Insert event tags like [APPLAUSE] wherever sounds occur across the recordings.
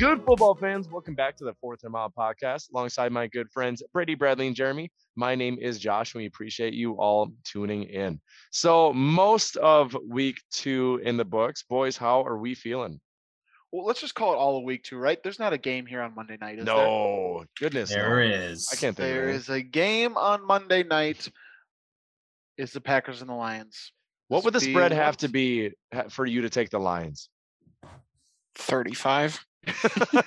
good football fans? Welcome back to the Fourth and Mile podcast alongside my good friends Brady, Bradley, and Jeremy. My name is Josh, and we appreciate you all tuning in. So, most of week two in the books, boys, how are we feeling? Well, let's just call it all a week two, right? There's not a game here on Monday night, is there? no, goodness, There no. is. I can't think There of it. is a game on Monday night. Is the Packers and the Lions. What would the spread have to be for you to take the Lions? 35. [LAUGHS]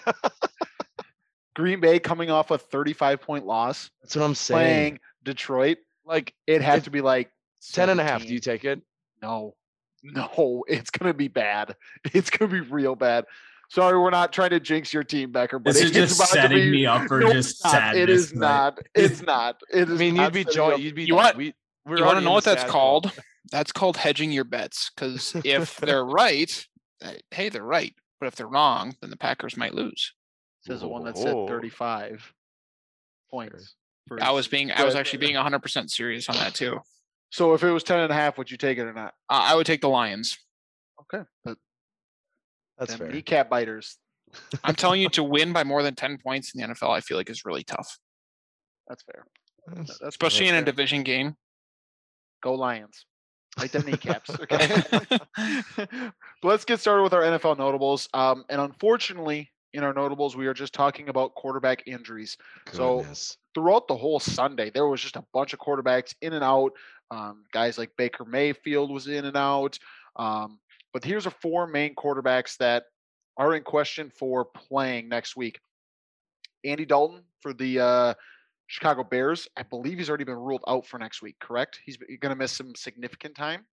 Green Bay coming off a 35 point loss, That's what I'm saying. playing Detroit. Like It had to be like 10 and a half. Do you take it? No, no, [LAUGHS] it's gonna be bad. It's gonna be real bad. Sorry, we're not trying to jinx your team, Becker, but This is it's just about to setting be- me up for No, just it's not. sadness. It is tonight. not. It's not. It I mean, not you'd be setting joy. You'd be You want- We, we're You want to know what that's called? That's called hedging your bets. Because [LAUGHS] if they're right, hey, they're right. But if they're wrong, then the Packers might lose. Says the one that said Oh. 35 points. for I was being, I was actually being 100% serious on that too. So if it was 10 and a half, would you take it or not? Uh, I would take the Lions. Okay. But That's them fair. kneecap biters. I'm telling you, [LAUGHS] to win by more than 10 points in the NFL, I feel like is really tough, That's fair. That's- That's especially in a division game. Go Lions. Them kneecaps. [LAUGHS] Okay. [LAUGHS] but let's get started with our NFL notables. Um, and unfortunately, in our notables, we are just talking about quarterback injuries. So- Throughout the whole Sunday, there was just a bunch of quarterbacks in and out. Um, guys like Baker Mayfield was in and out. Um, but here's are four main quarterbacks that are in question for playing next week. Andy Dalton for the uh, Chicago Bears. I believe he's already been ruled out for next week. Correct? He's going to miss some significant time.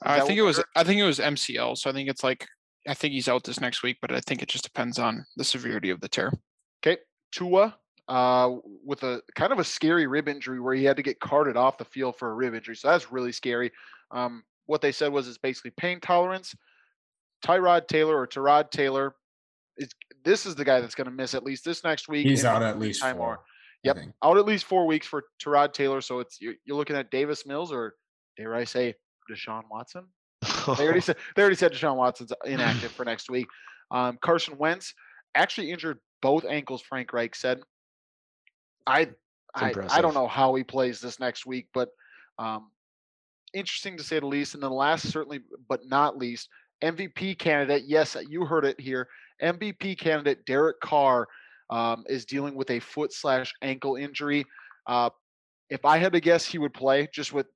I think it was, heard? I think it was MCL. So I think it's like, I think he's out this next week, but I think it just depends on the severity of the tear. Okay, Tua uh, with a kind of a scary rib injury where he had to get carted off the field for a rib injury. So that's really scary. Um, what they said was it's basically pain tolerance. Tyrod Taylor or Tyrod Taylor is this is the guy that's going to miss at least this next week. He's out at least time four. more. Yep. Out at least four weeks for Tyrod Taylor. So it's you're, you're looking at Davis Mills or dare I say Deshaun Watson? They already [LAUGHS] said they already said Deshaun Watson's inactive for next week. Um, Carson Wentz actually injured both ankles. Frank Reich said. I I, I don't know how he plays this next week, but um, interesting to say the least. And then last, certainly but not least, MVP candidate. Yes, you heard it here. MVP candidate Derek Carr um, is dealing with a foot slash ankle injury. Uh, if I had to guess, he would play just with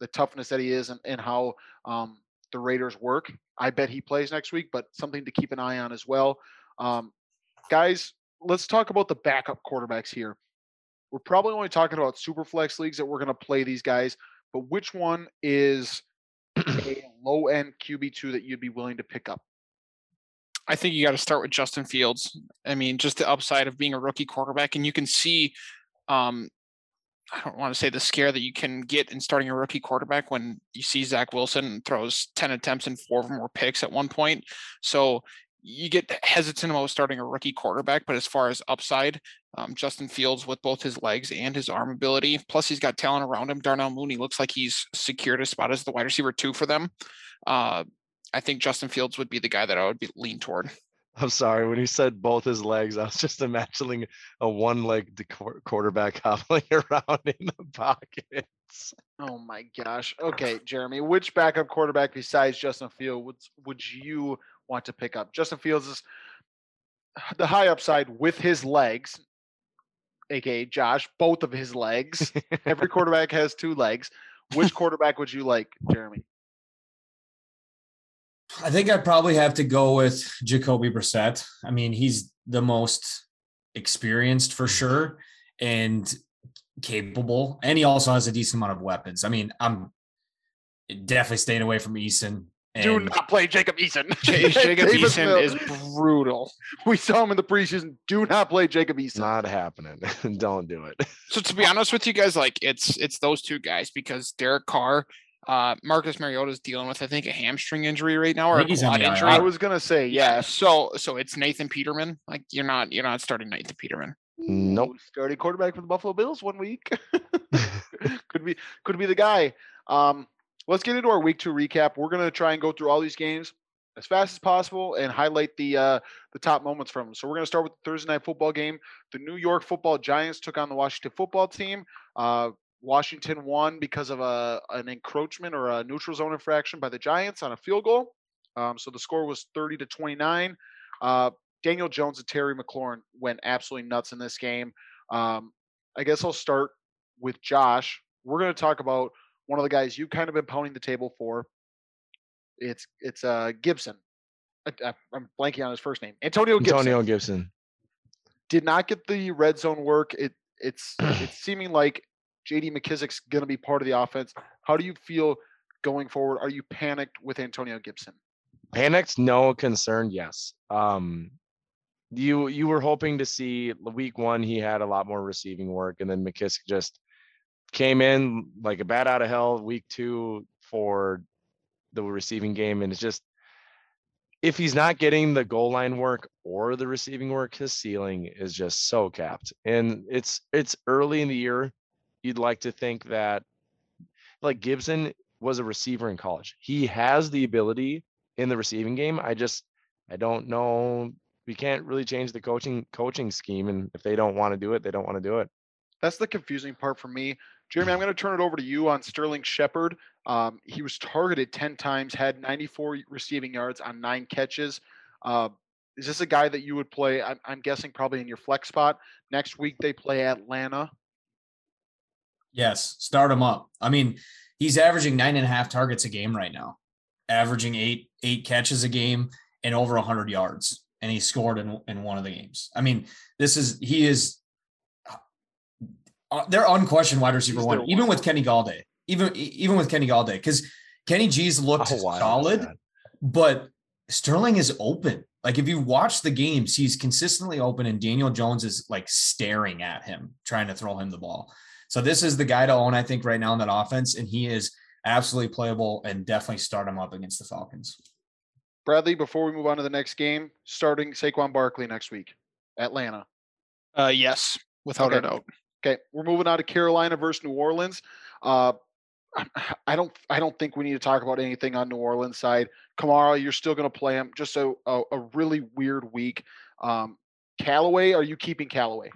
the toughness that he is and, and how um, the Raiders work. I bet he plays next week, but something to keep an eye on as well. Um, guys, let's talk about the backup quarterbacks here. We're probably only talking about super flex leagues that we're going to play these guys, but which one is a low end QB2 that you'd be willing to pick up? I think you got to start with Justin Fields. I mean, just the upside of being a rookie quarterback, and you can see, um, I don't want to say the scare that you can get in starting a rookie quarterback when you see Zach Wilson throws ten attempts and four of them were picks at one point. So you get hesitant about starting a rookie quarterback, but as far as upside, um, Justin Fields with both his legs and his arm ability, plus he's got talent around him. Darnell Mooney looks like he's secured a spot as the wide receiver two for them. Uh, I think Justin Fields would be the guy that I would be lean toward. [LAUGHS] I'm sorry. When you said both his legs, I was just imagining a one-legged quarterback [LAUGHS] hobbling around in the pockets. Oh my gosh. Okay, Jeremy, which backup quarterback besides Justin Fields would, would you want to pick up? Justin Fields is the high upside with his legs, aka Josh, both of his legs. [LAUGHS] Every quarterback has two legs. Which quarterback would you like, Jeremy? I think I'd probably have to go with Jacoby Brissett. I mean, he's the most experienced for sure and capable, and he also has a decent amount of weapons. I mean, I'm definitely staying away from Eason. Do not play Jacob Eason. [LAUGHS] Jacob Davis Eason Mills. is brutal. We saw him in the preseason. Do not play Jacob Eason. Not happening. [LAUGHS] Don't do it. So to be honest with you guys, like it's it's those two guys because Derek Carr, uh, Marcus Mariota is dealing with I think a hamstring injury right now or a think quad injury. I was gonna say yeah. So so it's Nathan Peterman. Like you're not you're not starting Nathan Peterman. Nope. Ooh, Starting quarterback for the Buffalo Bills one week. [LAUGHS] [LAUGHS] could be could be the guy. Um, let's get into our week two recap. We're gonna try and go through all these games as fast as possible and highlight the uh, the top moments from them. So we're going to start with the Thursday night football game. The New York Football Giants took on the Washington Football Team. Uh, Washington won because of a an encroachment or a neutral zone infraction by the Giants on a field goal. Um, so the score was 30 to 29. Uh, Daniel Jones and Terry McLaurin went absolutely nuts in this game. Um, I guess I'll start with Josh. We're going to talk about one of the guys you've kind of been pounding the table for. It's it's uh, Gibson. I, am blanking on his first name. Antonio Gibson. Antonio Gibson did not get the red zone work. It it's it's [CLEARS THROAT] seeming like J.D. McKissic's going to be part of the offense. How do you feel going forward? Are you panicked with Antonio Gibson? Panicked, no. Concerned, yes. Um, you you were hoping to see week one he had a lot more receiving work, and then McKissic just came in like a bat out of hell. Week two for the receiving game, and it's just if he's not getting the goal line work or the receiving work, his ceiling is just so capped. And it's it's early in the year. You'd like to think that like Gibson was a receiver in college. He has the ability in the receiving game. I just I don't know. We can't really change the coaching coaching scheme, and if they don't want to do it, they don't want to do it. That's the confusing part for me. Jeremy, I'm going to turn it over to you on Sterling Shepard. Um, he was targeted 10 times, had 94 receiving yards on nine catches. Uh, is this a guy that you would play? I'm, I'm, guessing probably in your flex spot. Next week they play Atlanta. Yes, start him up. I mean, he's averaging nine and a half targets a game right now, averaging eight eight catches a game and over 100 yards, and he scored in in one of the games. I mean, this is he is uh, they're unquestioned wide receiver one, even with Kenny Golladay, even even with Kenny Golladay, because Kenny G's looked oh, solid, but Sterling is open. Like if you watch the games, he's consistently open, and Daniel Jones is like staring at him, trying to throw him the ball. So this is the guy to own, I think, right now in that offense, and he is absolutely playable and definitely start him up against the Falcons. Bradley, before we move on to the next game, starting Saquon Barkley next week, Atlanta. Uh, yes, without okay. a doubt. Okay, we're moving on to Carolina versus New Orleans. Uh, I don't I don't think we need to talk about anything on New Orleans side. Kamara, you're still going to play him. Just a, a, a really weird week. Um, Callaway, are you keeping Callaway?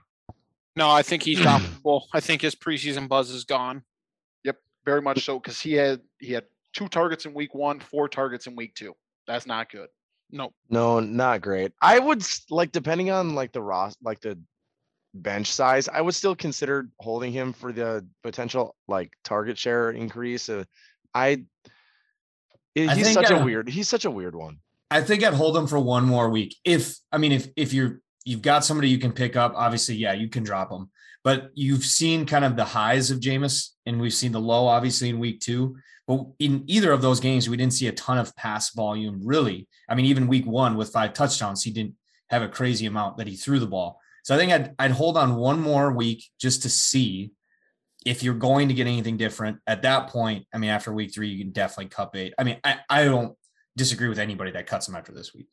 No, I think he's doubtful. [CLEARS THROAT] I think his preseason buzz is gone. Yep, very much so because he had he had two targets in week one, four targets in week two. That's not good. Nope. No, not great. I would like depending on like the Ross like the bench size, I would still consider holding him for the potential like target share increase. Uh, I, it, I he's such a weird. He's such a weird one. I think I'd hold him for one more week. If I mean, if if you're you've got somebody you can pick up, obviously, yeah, you can drop him. But you've seen kind of the highs of Jameis, and we've seen the low, obviously, in week two. But in either of those games, we didn't see a ton of pass volume, really. I mean, even week one with five touchdowns, he didn't have a crazy amount that he threw the ball. So I think I'd, I'd hold on one more week just to see if you're going to get anything different at that point. I mean, after week three, you can definitely cut bait. I mean, I, I don't disagree with anybody that cuts them after this week.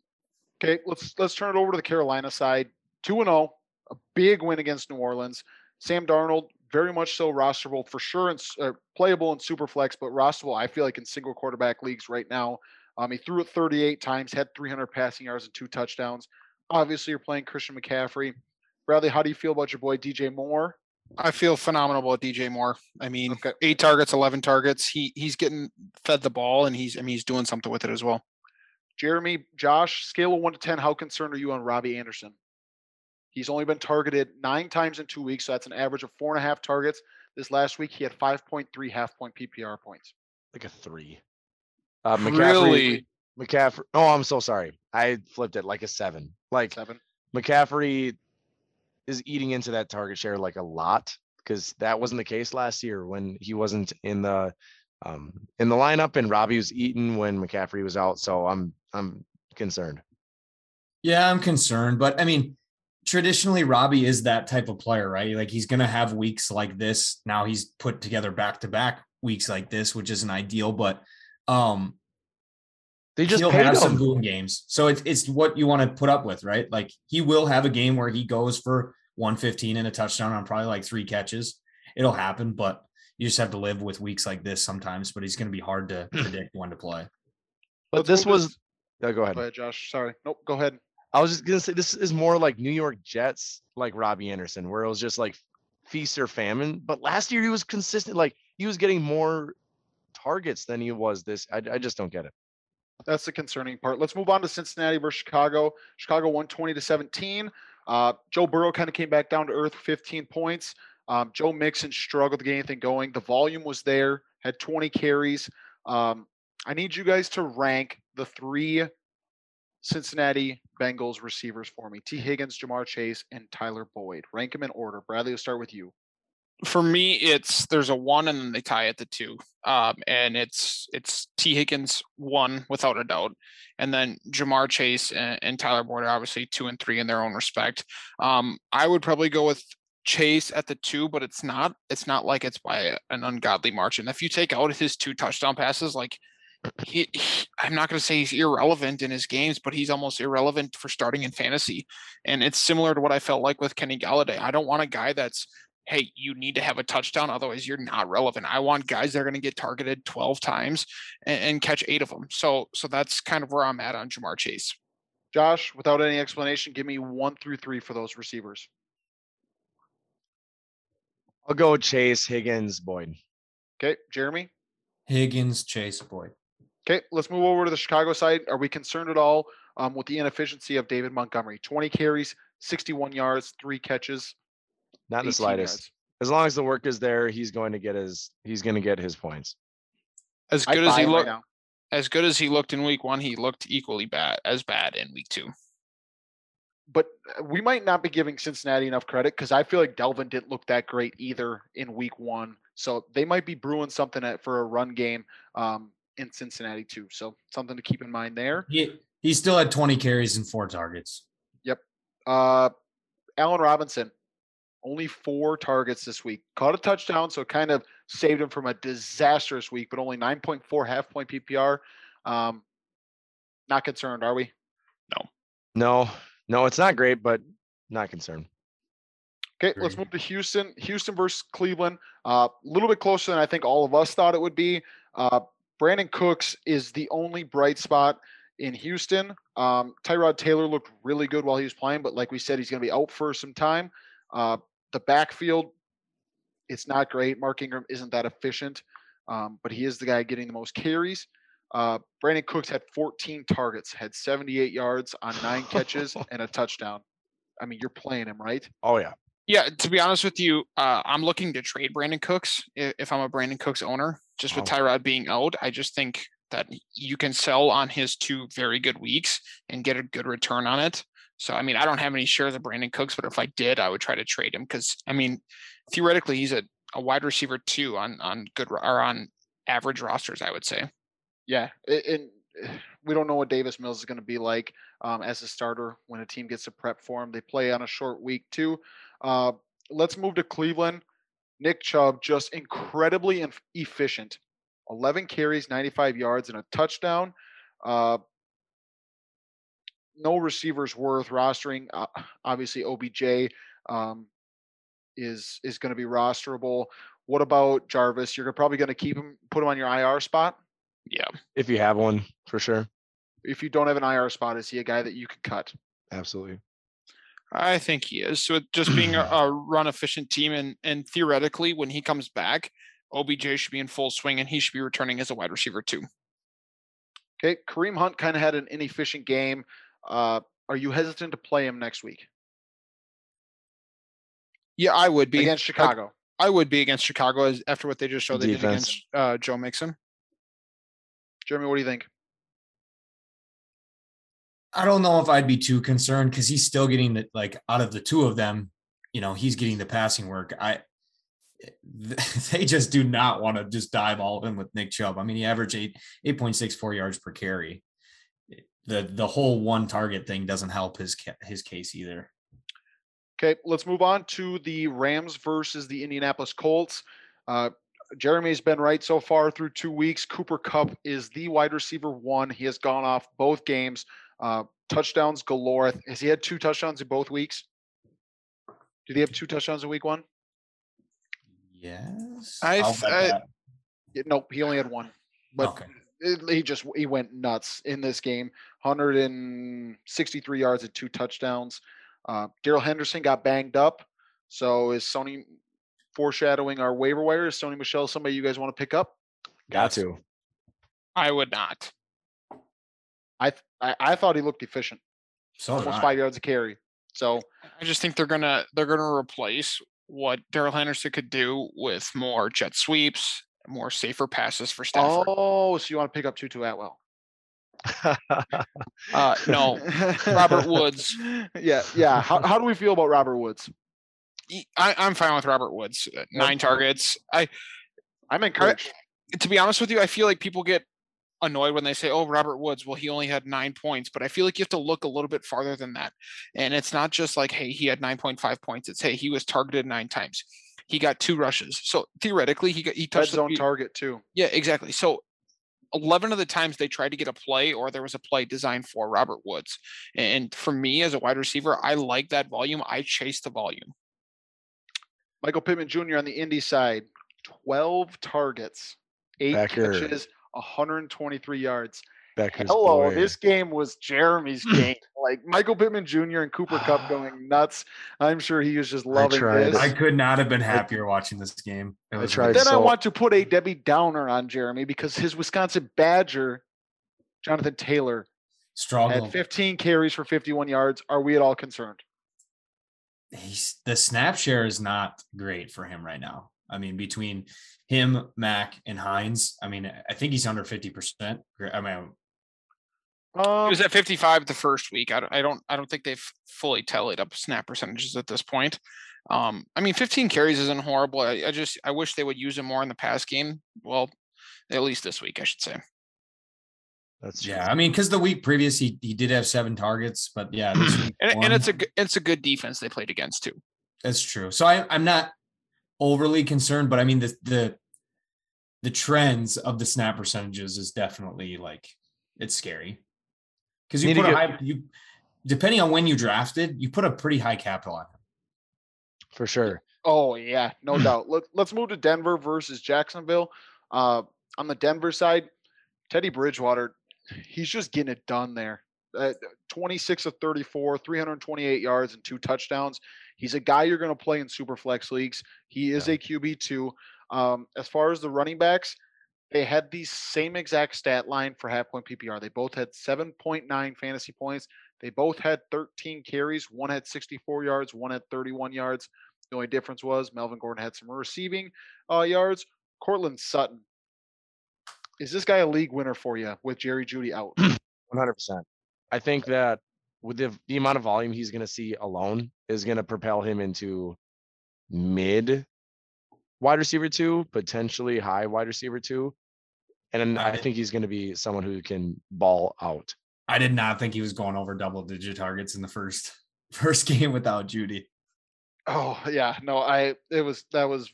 Okay, let's let's turn it over to the Carolina side. Two and zero, oh, a big win against New Orleans. Sam Darnold, very much so rosterable for sure and uh, playable in super flex, but rosterable. I feel like in single quarterback leagues right now. Um, he threw it 38 times, had 300 passing yards and two touchdowns. Obviously, you're playing Christian McCaffrey. Bradley, how do you feel about your boy DJ Moore? I feel phenomenal about DJ Moore. I mean, okay. eight targets, eleven targets. He he's getting fed the ball, and he's I mean he's doing something with it as well. Jeremy, Josh, scale of one to ten, how concerned are you on Robbie Anderson? He's only been targeted nine times in two weeks, so that's an average of four and a half targets. This last week, he had five point three half point PPR points. Like a three. Uh, McCaffrey, really? McCaffrey. Oh, I'm so sorry. I flipped it like a seven. Like seven. McCaffrey is eating into that target share like a lot because that wasn't the case last year when he wasn't in the um, in the lineup and Robbie was eaten when McCaffrey was out. So I'm I'm concerned. Yeah, I'm concerned, but I mean, traditionally Robbie is that type of player, right? Like he's gonna have weeks like this. Now he's put together back to back weeks like this, which isn't ideal, but um they just he'll have him. some boom games. So it's it's what you want to put up with, right? Like he will have a game where he goes for 115 and a touchdown on probably like three catches. It'll happen, but you just have to live with weeks like this sometimes. But he's going to be hard to predict when to play. But this was Yeah, go ahead. Go ahead, Josh. Sorry. Nope. Go ahead. I was just gonna say this is more like New York Jets, like Robbie Anderson, where it was just like feast or famine. But last year he was consistent, like he was getting more targets than he was this. I, I just don't get it. That's the concerning part. Let's move on to Cincinnati versus Chicago. Chicago won 20 to 17. Uh, Joe Burrow kind of came back down to earth, 15 points. Um, Joe Mixon struggled to get anything going. The volume was there, had 20 carries. Um, I need you guys to rank the three Cincinnati Bengals receivers for me T. Higgins, Ja'Marr Chase, and Tyler Boyd. Rank them in order. Bradley, we'll start with you. For me, it's there's a one and then they tie at the two. Um, and it's it's T. Higgins one without a doubt. And then Ja'Marr Chase and, and Tyler Boyd are obviously two and three in their own respect. Um, I would probably go with Chase at the two, but it's not it's not like it's by an ungodly margin. If you take out his two touchdown passes, like he, he, I'm not going to say he's irrelevant in his games, but he's almost irrelevant for starting in fantasy. And it's similar to what I felt like with Kenny Golladay. I don't want a guy that's, hey, you need to have a touchdown, otherwise you're not relevant. I want guys that are going to get targeted 12 times and, and, catch eight of them. So, so that's kind of where I'm at on Ja'Marr Chase. Josh, without any explanation, give me one through three for those receivers. I'll go Chase, Higgins, Boyd. Okay, Jeremy. Higgins, Chase, Boyd. Okay, let's move over to the Chicago side. Are we concerned at all um, with the inefficiency of David Montgomery? 20 carries, 61 yards, three catches. Not the slightest. Yards. As long as the work is there, he's going to get his he's going to get his points. As good as he looked, right as good as he looked in week one, he looked equally bad as bad in week two. But uh, we might not be giving Cincinnati enough credit because I feel like Dalvin didn't look that great either in week one. So they might be brewing something at, for a run game. Um, in Cincinnati too. So something to keep in mind there. He he still had 20 carries and four targets. Yep. Uh Allen Robinson, only four targets this week. Caught a touchdown, so kind of saved him from a disastrous week, but only 9.4 half point PPR. Um, not concerned, are we? No. No, no, it's not great, but not concerned. Okay, let's move to Houston. Houston versus Cleveland. A uh, little bit closer than I think all of us thought it would be. Uh, Brandin Cooks is the only bright spot in Houston. Um, Tyrod Taylor looked really good while he was playing, but like we said, he's going to be out for some time. Uh, the backfield, it's not great. Mark Ingram isn't that efficient, um, but he is the guy getting the most carries. Uh, Brandin Cooks had 14 targets, had 78 yards on nine catches [LAUGHS] and a touchdown. I mean, you're playing him, right? Oh yeah. Yeah, to be honest with you, uh, I'm looking to trade Brandin Cooks if I'm a Brandin Cooks owner. Just with Tyrod being out, I just think that you can sell on his two very good weeks and get a good return on it. So I mean, I don't have any shares of Brandin Cooks, but if I did, I would try to trade him because I mean, theoretically, he's a, a wide receiver too on on good or on average rosters. I would say. Yeah, and we don't know what Davis Mills is going to be like um, as a starter when a team gets to prep for him. They play on a short week too. Uh, let's move to Cleveland. Nick Chubb just incredibly efficient. 11 carries, 95 yards, and a touchdown. Uh, no receivers worth rostering. Uh, obviously, OBJ um, is is going to be rosterable. What about Jarvis? You're probably going to keep him, put him on your IR spot. Yeah, if you have one, for sure. If you don't have an IR spot, is he a guy that you could cut? Absolutely. I think he is. So just being a, [CLEARS THROAT] a, run efficient team, and and theoretically, when he comes back, OBJ should be in full swing, and he should be returning as a wide receiver too. Okay, Kareem Hunt kind of had an inefficient game. Uh, are you hesitant to play him next week? Yeah, I would be against Chicago. I, I would be against Chicago as after what they just showed they did against uh, Joe Mixon. Jeremy, what do you think? I don't know if I'd be too concerned because he's still getting the like out of the two of them, you know, he's getting the passing work. I [LAUGHS] they just do not want to just dive all in with Nick Chubb. I mean, he averaged eight eight point six four yards per carry. The the whole one target thing doesn't help his his case either. Okay, let's move on to the Rams versus the Indianapolis Colts. Uh, Jeremy's been right so far through two weeks. Cooper Kupp is the wide receiver one. He has gone off both games. Uh, touchdowns galore. Has he had two touchdowns in both weeks? Did he have two touchdowns in week one? Yes. I, I nope, he only had one. But okay. it- he just he went nuts in this game. 163 yards and two touchdowns. Uh, Darrell Henderson got banged up. So is Sony foreshadowing our waiver wire? Is Sony Michel somebody you guys want to pick up? Got to. I would not. I th- I, I thought he looked efficient, So almost I. five yards of carry. So I just think they're gonna they're gonna replace what Darrell Henderson could do with more jet sweeps, more safer passes for Stafford. oh, so you want to pick up Tutu Atwell? Uh, no, Robert [LAUGHS] Woods. Yeah, yeah. How, how do we feel about Robert Woods? I, I'm fine with Robert Woods. uh, Nine targets. I I'm encouraged. to be honest with you, I feel like people get annoyed when they say, "Oh, Robert Woods, well, he only had nine points," but I feel like you have to look a little bit farther than that. And it's not just like, "Hey, he had 9.5 points." It's, "Hey, he was targeted nine times. He got two rushes." So theoretically, he got he touched zone target too. Yeah, exactly. So 11 of the times they tried to get a play or there was a play designed for Robert Woods. And for me as a wide receiver, I like that volume. I chase the volume. Michael Pittman Jr. on the Indy side, 12 targets, eight Becker. catches, 123 yards. Becker's Hello, boy. this game was Jeremy's [LAUGHS] game. Like Michael Pittman Jr. and Cooper Kupp [SIGHS] going nuts. I'm sure he was just loving tried. this. I could not have been happier watching this game. I tried then I want to put a Debbie Downer on Jeremy because his Wisconsin Badger, Jonathan Taylor, struggle. had 15 carries for 51 yards. Are we at all concerned? He's the snap share is not great for him right now. I mean, between him, Mack, and Hines, I mean, I think he's under 50%. I mean, He Um, was at 55 the first week. I don't, I don't, I don't think they've fully tallied up snap percentages at this point. Um, I mean, 15 carries isn't horrible. I, I just, I wish they would use him more in the pass game. Well, at least this week, I should say. That's yeah, I mean, because the week previous he, he did have seven targets, but yeah, [CLEARS THROAT] this And, and it's a, g- it's a good defense they played against too. That's true. So I, I'm not overly concerned, but I mean the the the trends of the snap percentages is definitely like it's scary because you Need put a get- high you depending on when you drafted, you put a pretty high capital on him. for sure. Oh yeah, no [CLEARS THROAT] doubt. Let, let's move to Denver versus Jacksonville. Uh, on the Denver side, Teddy Bridgewater, he's just getting it done there. Uh, 26 of 34, 328 yards and two touchdowns. He's a guy you're going to play in super flex leagues. He is Yeah. a QB two. Um, as far as the running backs, they had the same exact stat line for half point PPR. They both had 7.9 fantasy points. They both had 13 carries. One had 64 yards, one had 31 yards. The only difference was Melvin Gordon had some receiving uh, yards. Courtland Sutton. Is this guy a league winner for you with Jerry Jeudy out? 100%. I think that with the, the amount of volume he's going to see alone is going to propel him into mid wide receiver two, potentially high wide receiver two. And I I- think he's going to be someone who can ball out. I did not think he was going over double digit targets in the first [LAUGHS] first game without Jeudy. Oh yeah, no, I it was that was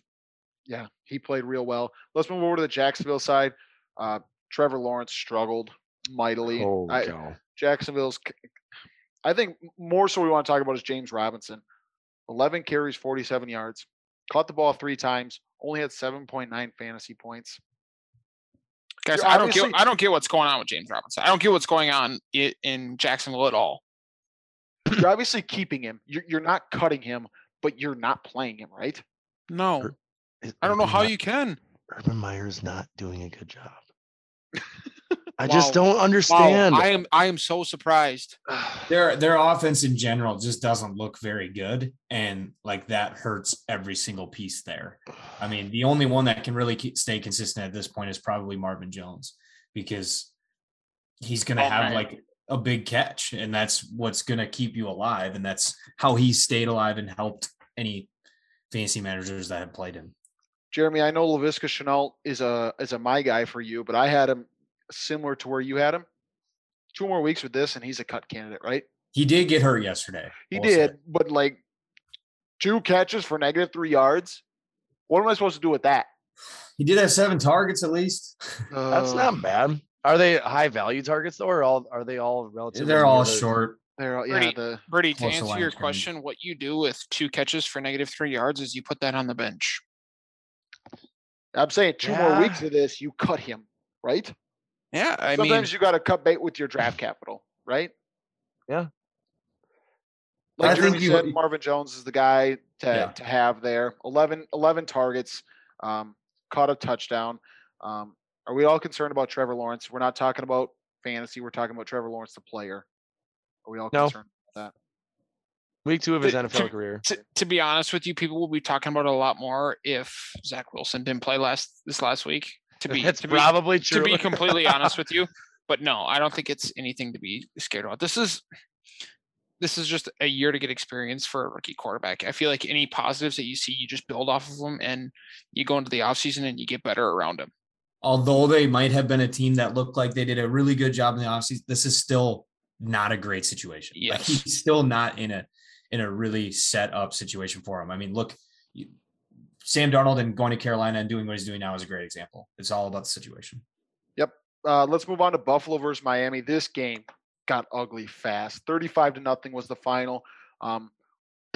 yeah, he played real well. Let's move over to the Jacksonville side. Uh, Trevor Lawrence struggled mightily. Holy I- cow. Jacksonville's. c- I think more so we want to talk about is James Robinson. 11 carries, 47 yards, caught the ball three times, only had 7.9 fantasy points. Guys, You're I don't get I don't get what's going on with James Robinson. I don't get what's going on in Jacksonville at all. You're [CLEARS THROAT] obviously keeping him. You're, you're not cutting him, but you're not playing him, right? No, I don't know how you can. Urban Meyer's not doing a good job. [LAUGHS] I just Wow. don't Wow, understand. I am I am so surprised. [SIGHS] Their their offense in general just doesn't look very good, and like that hurts every single piece there. I mean, the only one that can really keep, stay consistent at this point is probably Marvin Jones because he's going to Oh, have man. like a big catch, and that's what's going to keep you alive, and that's how he stayed alive and helped any fantasy managers that have played him. Jeremy, I know Laviska Shenault is a is a my guy for you, but I had him similar to where you had him. Two more weeks with this, and he's a cut candidate, right? He did get hurt yesterday. He we'll did, but like two catches for negative three yards. What am I supposed to do with that? He did have seven targets at least. That's Uh, not bad. Are they high value targets though, or all are they all relatively? They're all near the- short. There, yeah, Pretty- the Bertie, to Close to answer your of question, what you do with two catches for negative three yards is you put that on the bench. I'm saying two more weeks of this, you cut him, right? Yeah, I Sometimes mean, you got to cut bait with your draft capital, right? Yeah. Like I Jeremy think you- said, Marvin Jones is the guy to, Yeah. to have there. 11, 11 targets, um, caught a touchdown. Um, are we all concerned about Trevor Lawrence? We're not talking about fantasy. We're talking about Trevor Lawrence, the player. Are we all No. concerned about that? Week two of his To- NFL to- career. to, to be honest with you, people will be talking about it a lot more if Zach Wilson didn't play last this last week. To be That's to be, probably to be [LAUGHS] completely honest with you. But no, I don't think it's anything to be scared about. This is this is just a year to get experience for a rookie quarterback. I feel like any positives that you see, you just build off of them and you go into the offseason and you get better around them. although they might have been a team that looked like they did a really good job in the offseason, this is still not a great situation. Like he's still not in a in a really set up situation for him. I mean, look, you, Sam Darnold and going to Carolina and doing what he's doing now is a great example. It's all about the situation. Yep. Uh, let's move on to Buffalo versus Miami. This game got ugly fast. 35 to nothing was the final. Um,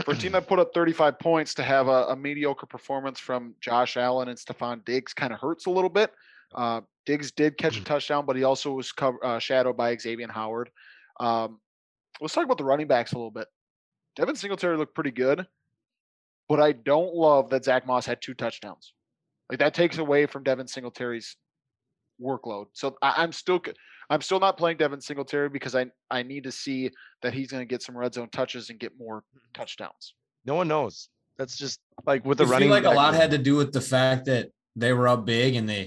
for a team that put up 35 points to have a, a mediocre performance from Josh Allen and Stefon Diggs kind of hurts a little bit. Uh, Diggs did catch a touchdown, but he also was cover, uh, shadowed by Xavier Howard. Um, let's talk about the running backs a little bit. Devin Singletary looked pretty good, but I don't love that Zach Moss had two touchdowns. Like that takes mm. away from Devin Singletary's workload. So I, I'm still I'm still not playing Devin Singletary because I I need to see that he's going to get some red zone touches and get more mm. touchdowns. no one knows. That's just like with the I feel running. like a lot had to do with the fact that they were up big and they,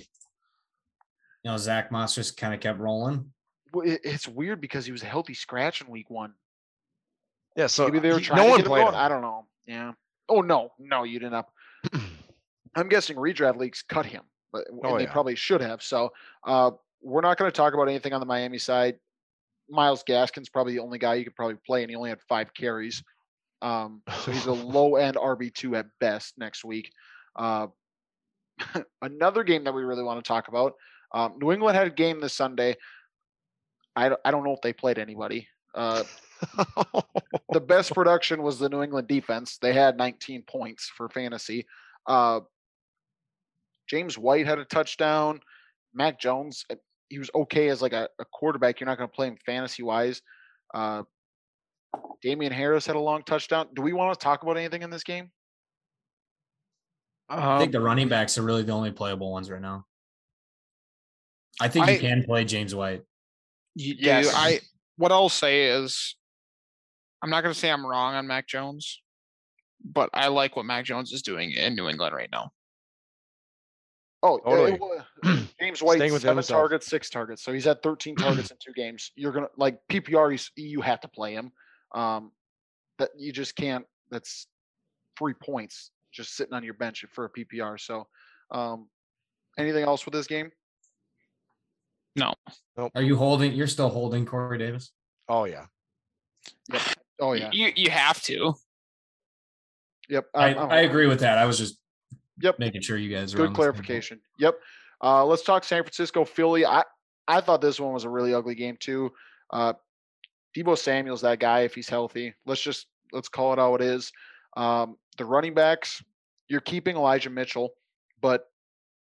you know, Zach Moss just kind of kept rolling. Well, it- It's weird because he was a healthy scratch in week one. Yeah, so Maybe they were he- trying no to one played. I don't know. Yeah. Oh no, no, you didn't. Up. [CLEARS THROAT] I'm guessing redraft leagues cut him, but Oh, they yeah. probably should have. So uh, we're not going to talk about anything on the Miami side. Myles Gaskin's probably the only guy you could probably play, and he only had five carries. Um, so he's a [SIGHS] low end RB two at best next week. Uh, [LAUGHS] another game that we really want to talk about. Um, New England had a game this Sunday. I I don't know if they played anybody. Uh, the best production was the New England defense. They had 19 points for fantasy. Uh, James White had a touchdown. Mac Jones, uh, he was okay as like a, a quarterback. You're not going to play him fantasy wise. Uh, Damien Harris had a long touchdown. Do we want to talk about anything in this game? I Um, think the running backs are really the only playable ones right now. I think I- you can play James White. You do. Yes. I what I'll say is I'm not gonna say I'm wrong on Mac Jones, but I like what Mac Jones is doing in New England right now. Oh, uh, Totally. it [CLEARS THROAT] wa- [CLEARS THROAT] James White, Staying with seven himself. targets, six targets. So he's had 13 targets in two games. You're gonna like PPR. You, you have to play him. Um, that you just can't. That's three points just sitting on your bench for a PPR. So, um, anything else with this game? No. Nope. Are you holding? You're still holding Corey Davis? oh yeah. Oh yeah. You you have to. Yep. I, I'm- I'm I agree with that. I was just Yep. making sure you guys are Good the same clarification. Yep. Uh, let's talk San Francisco, Philly. I I thought this one was a really ugly game too. Uh, Debo Samuel's that guy if he's healthy. Let's just let's call it how it is. Um, the running backs, you're keeping Elijah Mitchell, but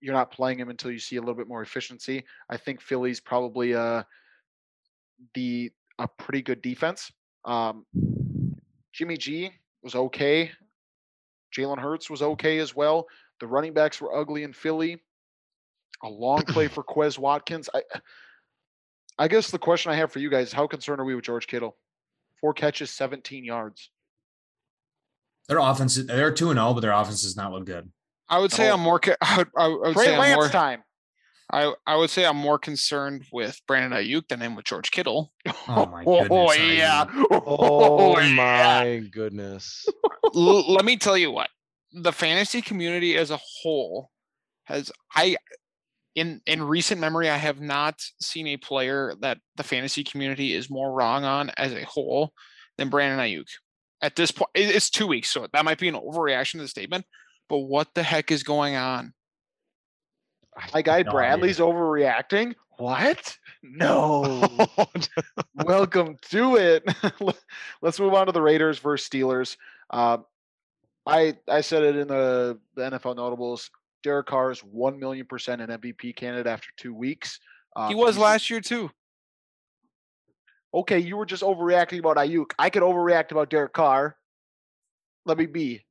you're not playing him until you see a little bit more efficiency. I think Philly's probably uh the a pretty good defense. Um, Jimmy G was okay. Jalen Hurts was okay as well. The running backs were ugly in Philly. A long play [CLEARS THROAT] for Quez Watkins. I I guess the question I have for you guys: How concerned are we with George Kittle? Four catches, 17 yards. Their offense, they're two and zero, but their offense does not look good. I would say No. I'm more. ca- [LAUGHS] I would, I would Trey say I'm Lance more. time. I I would say I'm more concerned with Brandon Aiyuk than I am with George Kittle. Oh my goodness! [LAUGHS] Oh, yeah. [LAUGHS] Oh, oh yeah. my goodness. L- let me tell you what the fantasy community as a whole has I in in recent memory I have not seen a player that the fantasy community is more wrong on as a whole than Brandon Aiyuk. At this point, it's two weeks, so that might be an overreaction to the statement. But what the heck is going on? My guy No idea. Bradley's overreacting. What? No. [LAUGHS] Welcome to it. [LAUGHS] Let's move on to the Raiders versus Steelers. Uh, I I said it in the, the NFL notables. Derek Carr is one million percent an MVP candidate after two weeks. Uh, He was last year too. Okay, you were just overreacting about Aiyuk. I could overreact about Derek Carr. Let me be.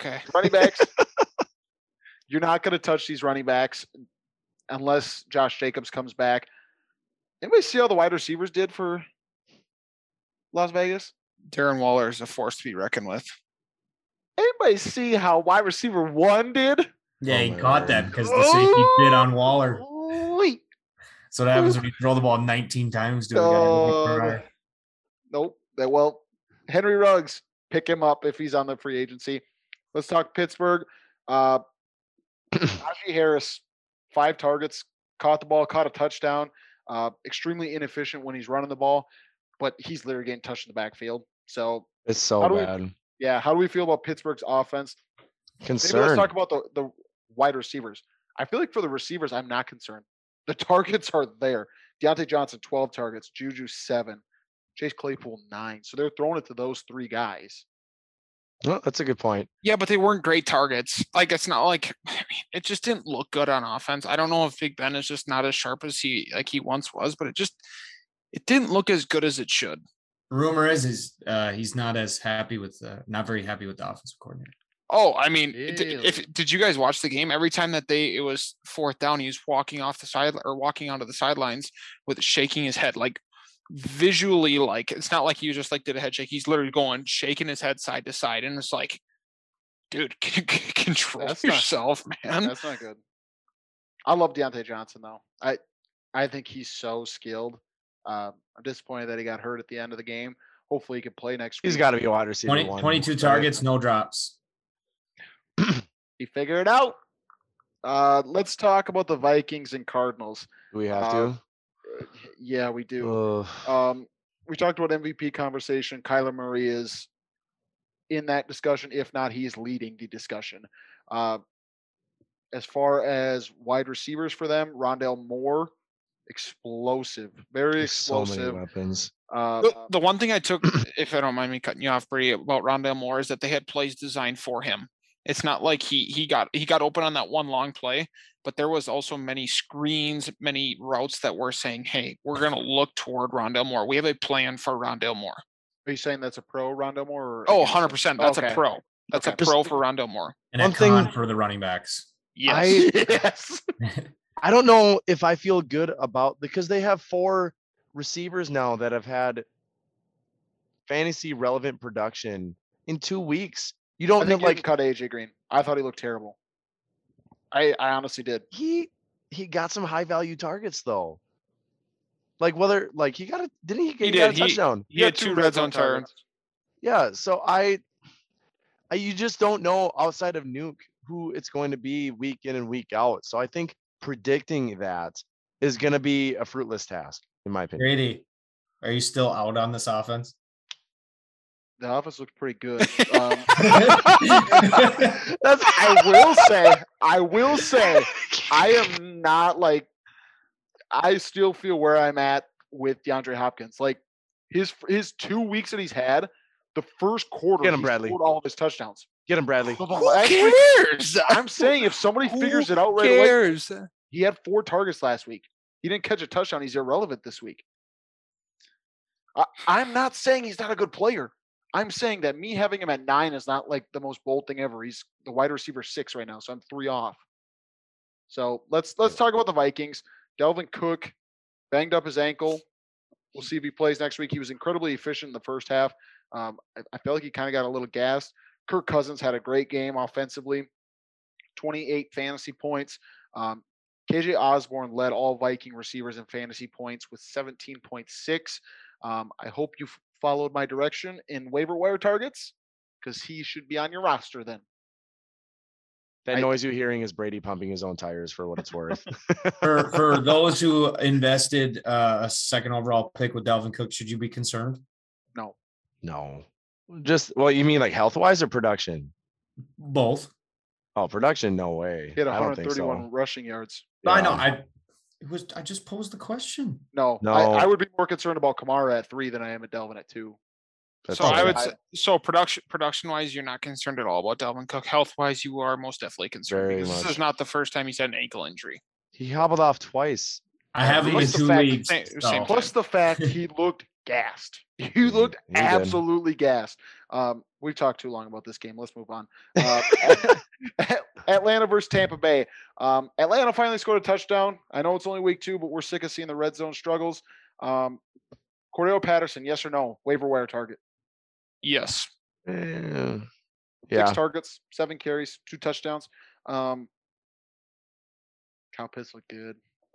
Okay. Running backs. [LAUGHS] you're not going to touch these running backs unless Josh Jacobs comes back. Anybody see how the wide receivers did for Las Vegas? Darren Waller is a force to be reckoned with. Anybody see how wide receiver one did? Yeah, Oh he my caught that because the safety bit on Waller. Holy- So that happens when you [LAUGHS] throw the ball 19 times to a guy. Oh. Nope. Well, Henry Ruggs, pick him up if he's on the free agency. Let's talk Pittsburgh. Uh, Najee Harris, five targets, caught the ball, caught a touchdown. Uh, extremely inefficient when he's running the ball, but he's literally getting touched in the backfield. So, It's so do we- bad. yeah, how do we feel about Pittsburgh's offense? Maybe let's talk about the, the wide receivers. I feel like for the receivers, I'm not concerned. The [LAUGHS] targets are there. Diontae Johnson, 12 targets. Juju, seven. Chase Claypool, nine. So they're throwing it to those three guys. Well, that's a good point. Yeah, but they weren't great targets. Like it's not like [SIGHS] it just didn't look good on offense. I don't know if Big Ben is just not as sharp as he like he once was, but it just it didn't look as good as it should. Rumor is is uh, he's not as happy with uh, not very happy with the offensive coordinator. Oh, I mean, it- d- if did you guys watch the game? Every time that they it was fourth down, he was walking off the side or walking onto the sidelines with shaking his head, like visually, like it's not like he just like did a head shake. He's literally going shaking his head side to side, and it's like, dude, [LAUGHS] control That's not- yourself, man. That's not good. I love Diontae Johnson though. I I think he's so skilled. Um, I'm disappointed that he got hurt at the end of the game. Hopefully he can play next week. He's got to be a wide receiver 20, one. 22 targets, no drops. [CLEARS THROAT] He figure it out. Uh, let's talk about the Vikings and Cardinals. Do we have Uh, to? Uh, Yeah, we do. Um, we talked about MVP conversation. Kyler Murray is in that discussion. If not, he's leading the discussion. Uh, as far as wide receivers for them, Rondale Moore, explosive, very There's so many explosive. weapons. uh, The, the one thing I took, [CLEARS THROAT] if I don't mind me cutting you off, Brady, about Rondale Moore is that they had plays designed for him. It's not like he he got he got open on that one long play, but there was also many screens, many routes that were saying, "Hey, we're going to look toward Rondale Moore. We have a plan for Rondale Moore." are you saying that's a pro Rondale Moore? Or Oh, 100 percent. That's Okay. a pro. That's Okay. a pro for Rondale Moore. And One a con thing- for the running backs. Yes. [LAUGHS] yes. I don't know if I feel good about because they have four receivers now that have had fantasy relevant production in two weeks. You don't think like like cut AJ Green. I thought he looked terrible. I I honestly did. he he got some high value targets though. Like whether like he got a didn't he, He he got a did. He- touchdown? He had two red zone targets. Yeah, so I, I you just don't know outside of Nuke who it's going to be week in and week out. So I think predicting that is going to be a fruitless task, in my opinion. Grady, are you still out on this offense? The offense looked pretty good. [LAUGHS] Um, That's I will say, I will say, I am not like. I still feel where I'm at with DeAndre Hopkins. Like his his two weeks that he's had, the first quarter, Get him, Bradley. scored all of his touchdowns. Get him, Bradley. Who last cares? I'm saying if somebody figures it out right away, cares? he had four targets last week. He didn't catch a touchdown. He's irrelevant this week. I, I'm not saying he's not a good player. I'm saying that me having him at nine is not like the most bold thing ever. He's the wide receiver six right now, so I'm three off. So let's let's talk about the Vikings. Dalvin Cook banged up his ankle. We'll see if he plays next week. He was incredibly efficient in the first half. Um, I, I felt like he kind of got a little gassed. Kirk Cousins had a great game offensively, 28 fantasy points. Um, KJ Osborn led all Viking receivers in fantasy points with 17.6. Um, I hope you followed my direction in waiver wire targets because he should be on your roster then. That I- noise you're hearing is Brady pumping his own tires for what it's worth. [LAUGHS] for [LAUGHS] for those who invested uh, a second overall pick with Dalvin Cook, should you be concerned? No, no. Just well, you mean like health wise or production? Both. Oh, production, no way. he had I don't think 131 so. rushing yards. I know. I it was. I just posed the question. No, I, I would be more concerned about Kamara at three than I am at Dalvin at two. That's so I would say, so production production wise, you're not concerned at all about Dalvin Cook. Health wise, you are most definitely concerned Very because this is not the first time he's had an ankle injury. He hobbled off twice. I have him in two fact- leagues. Same- same Plus the fact he looked gassed. [LAUGHS] He looked he did. absolutely gassed. Um, we've talked too long about this game. Let's move on. Uh, [LAUGHS] Atlanta versus Tampa Bay. Um, Atlanta finally scored a touchdown. I know it's only week two, but we're sick of seeing the red zone struggles. Um, Cordarrelle Patterson, yes or no? Waiver wire target. Yes. Eh, Six targets, seven carries, two touchdowns. Um, Kyle Pitts looked good.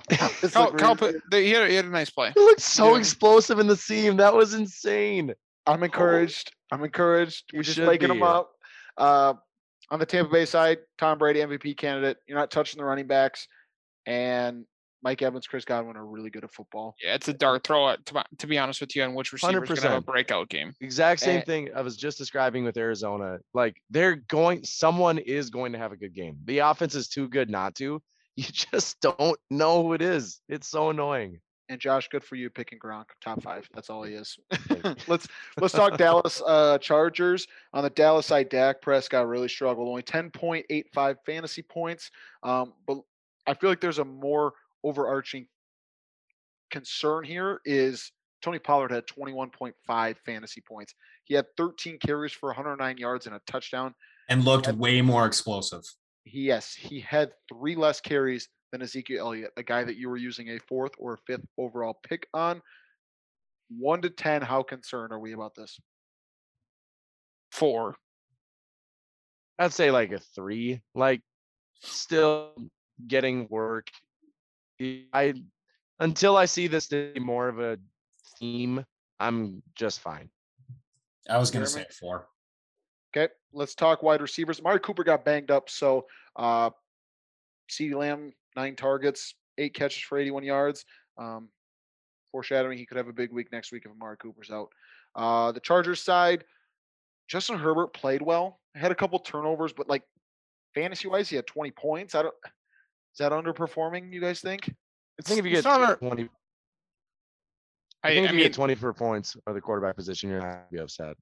Kyle Pitts Cal, looked Cal, really they- he, had, he had a nice play. He looked so Yeah. explosive in the seam. That was insane. I'm encouraged. I'm encouraged. You We're just should making them up. Uh, on the Tampa Bay side, Tom Brady MVP candidate. You're not touching the running backs, and Mike Evans, Chris Godwin are really good at football. Yeah, it's a dart throw. At, to, be- to be honest with you, on which receiver is going to have a breakout game. Exact same Eh. thing I was just describing with Arizona. Like they're going, someone is going to have a good game. The offense is too good not to. You just don't know who it is. It's so annoying. And Josh, good for you picking Gronk top five. That's all he is. [LAUGHS] let's let's talk [LAUGHS] Dallas uh, Chargers. On the Dallas side, Dak Prescott really struggled. Only 10.85 fantasy points. Um, but I feel like there's a more overarching concern here. Is Tony Pollard had 21.5 fantasy points. He had 13 carries for 109 yards and a touchdown. and looked way more explosive. He, yes, he had three less carries than Ezekiel Elliott, a guy that you were using a fourth or a fifth overall pick on. One to 10, how concerned are we about this? Four. I'd say like a three. Like still getting work. I until I see this to be more of a theme, I'm just fine. I was going to say four. Okay, let's talk wide receivers. Amari Cooper got banged up, so uh CeeDee Lamb, nine targets, eight catches for 81 yards. Um, foreshadowing he could have a big week next week if Amari Cooper's out. Uh the Chargers side, Justin Herbert played well. Had a couple turnovers, but like fantasy wise, he had 20 points. I don't is that underperforming, you guys think? I think if you get not 20, I I, think I you mean, get 24 points of the quarterback position, you're not gonna be upset.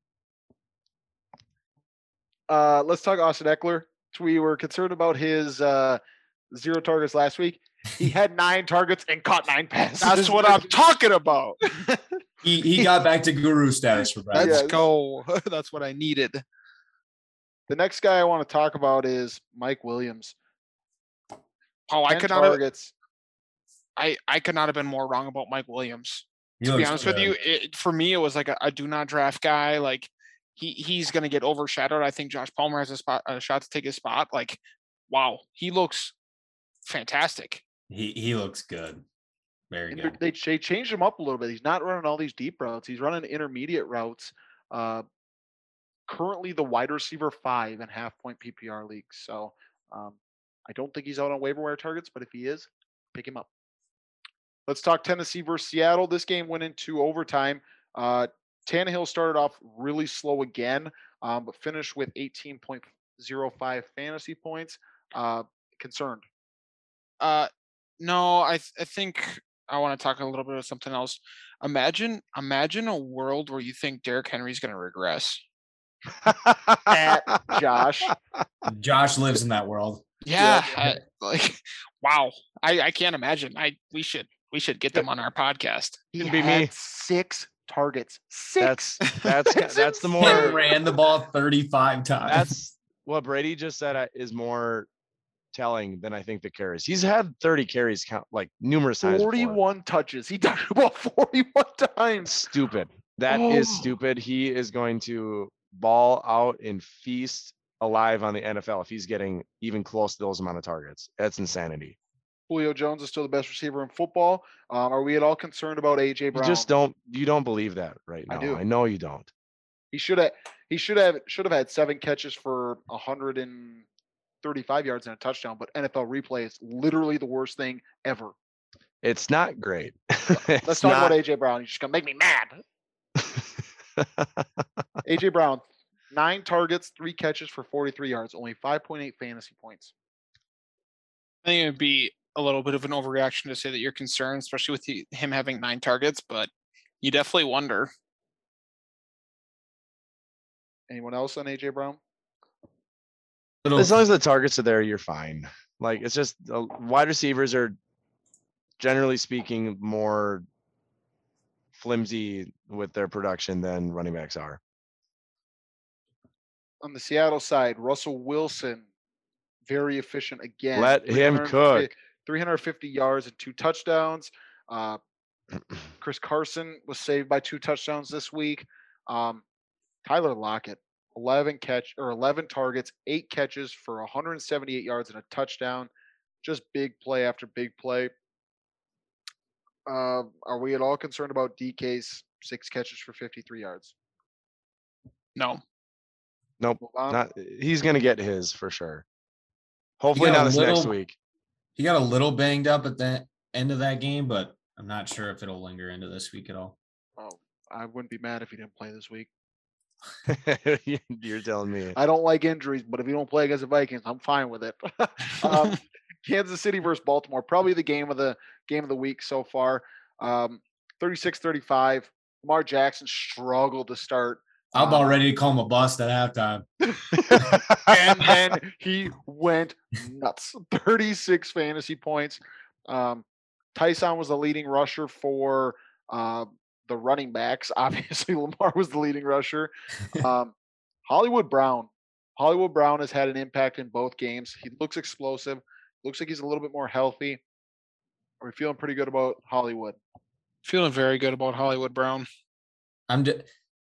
Uh let's talk Austin Ekeler. We were concerned about his uh zero targets last week. He had nine targets and caught nine passes. that's what I'm talking about. [LAUGHS] He he got back to guru status for Brad. Let's Yes. go. [LAUGHS] That's what I needed. The next guy I want to talk about is Mike Williams. Oh, I could not have, targets. I, I could not have been more wrong about Mike Williams. He to be looks honest with you, it, for me, it was like a, a do not draft guy. Like he he's gonna get overshadowed. I think Josh Palmer has a spot a shot to take his spot. Like, wow, he looks fantastic. he he looks good. Very And good. They, they changed him up a little bit. He's not running all these deep routes. He's running intermediate routes. Uh, currently the wide receiver five in half point PPR leagues. So um, I don't think he's out on waiver wire targets, but if he is, pick him up. Let's talk Tennessee versus Seattle. This game went into overtime. Uh, Tannehill started off really slow again, um, but finished with 18.05 fantasy points. Uh, concerned. Uh, no, I th- I think I want to talk a little bit of something else. Imagine imagine a world where you think Derrick Henry's gonna regress. At Josh. [LAUGHS] Josh lives in that world. Yeah, Yeah. I, like [LAUGHS] wow. I I can't imagine. I we should we should get them on our podcast. He Could be had me. six targets. Six. That's [LAUGHS] that's That's that's the He more ran the ball 35 times. that's what Brady just said uh, is more telling than I think the carries. He's had 30 carries count like numerous times. 41 touches. He touched the ball [LAUGHS] 41 times. Stupid. That is Oh. stupid. He is going to ball out and feast alive on the NFL if he's getting even close to those amount of targets. That's insanity. Julio Jones is still the best receiver in football. Um, are we at all concerned about AJ Brown? You Brown? just don't you don't believe that right now. I now. do. I know you don't. He should have. He should have. Should have had seven catches for 135 yards and a touchdown. But NFL replay is literally the worst thing ever. It's not great. [LAUGHS] Let's It's talk not- about AJ Brown. You're just gonna make me mad. [LAUGHS] AJ Brown, nine targets, three catches for 43 yards, only 5.8 fantasy points. I think it would be a little bit of an overreaction to say that you're concerned, especially with the, him having nine targets, but you definitely wonder. Anyone else on AJ Brown? Little- as long as the targets are there, you're fine. Like it's just uh, wide receivers are generally speaking, more flimsy with their production than running backs are. On the Seattle side, Russell Wilson, very efficient again. Let him 350 cook. 350 yards and two touchdowns. Uh, [CLEARS THROAT] Chris Carson was saved by two touchdowns this week. Um, Tyler Lockett, 11 catch or 11 targets, eight catches for 178 yards and a touchdown. Just big play after big play. Uh, are we at all concerned about DK's six catches for 53 yards? No. Nope, not he's gonna get his for sure. Hopefully not a this next week. He got a little banged up at the end of that game, but I'm not sure if it'll linger into this week at all. oh, I wouldn't be mad if he didn't play this week. [LAUGHS] You're telling me. I don't like injuries, but if you don't play against the Vikings, I'm fine with it. [LAUGHS] um, [LAUGHS] Kansas City versus Baltimore, probably the game of the game of the week so far. Um, 36-35. Lamar Jackson struggled to start, I'm about ready to call him a bust at halftime. [LAUGHS] and then he went nuts. 36 fantasy points. Um, Ty'Son was the leading rusher for uh, the running backs. [LAUGHS] Obviously, Lamar was the leading rusher. Um, Hollywood Brown. Hollywood Brown has had an impact in both games. He looks explosive. Looks like he's a little bit more healthy. Are we feeling pretty good about Hollywood? Feeling very good about Hollywood Brown. I'm d-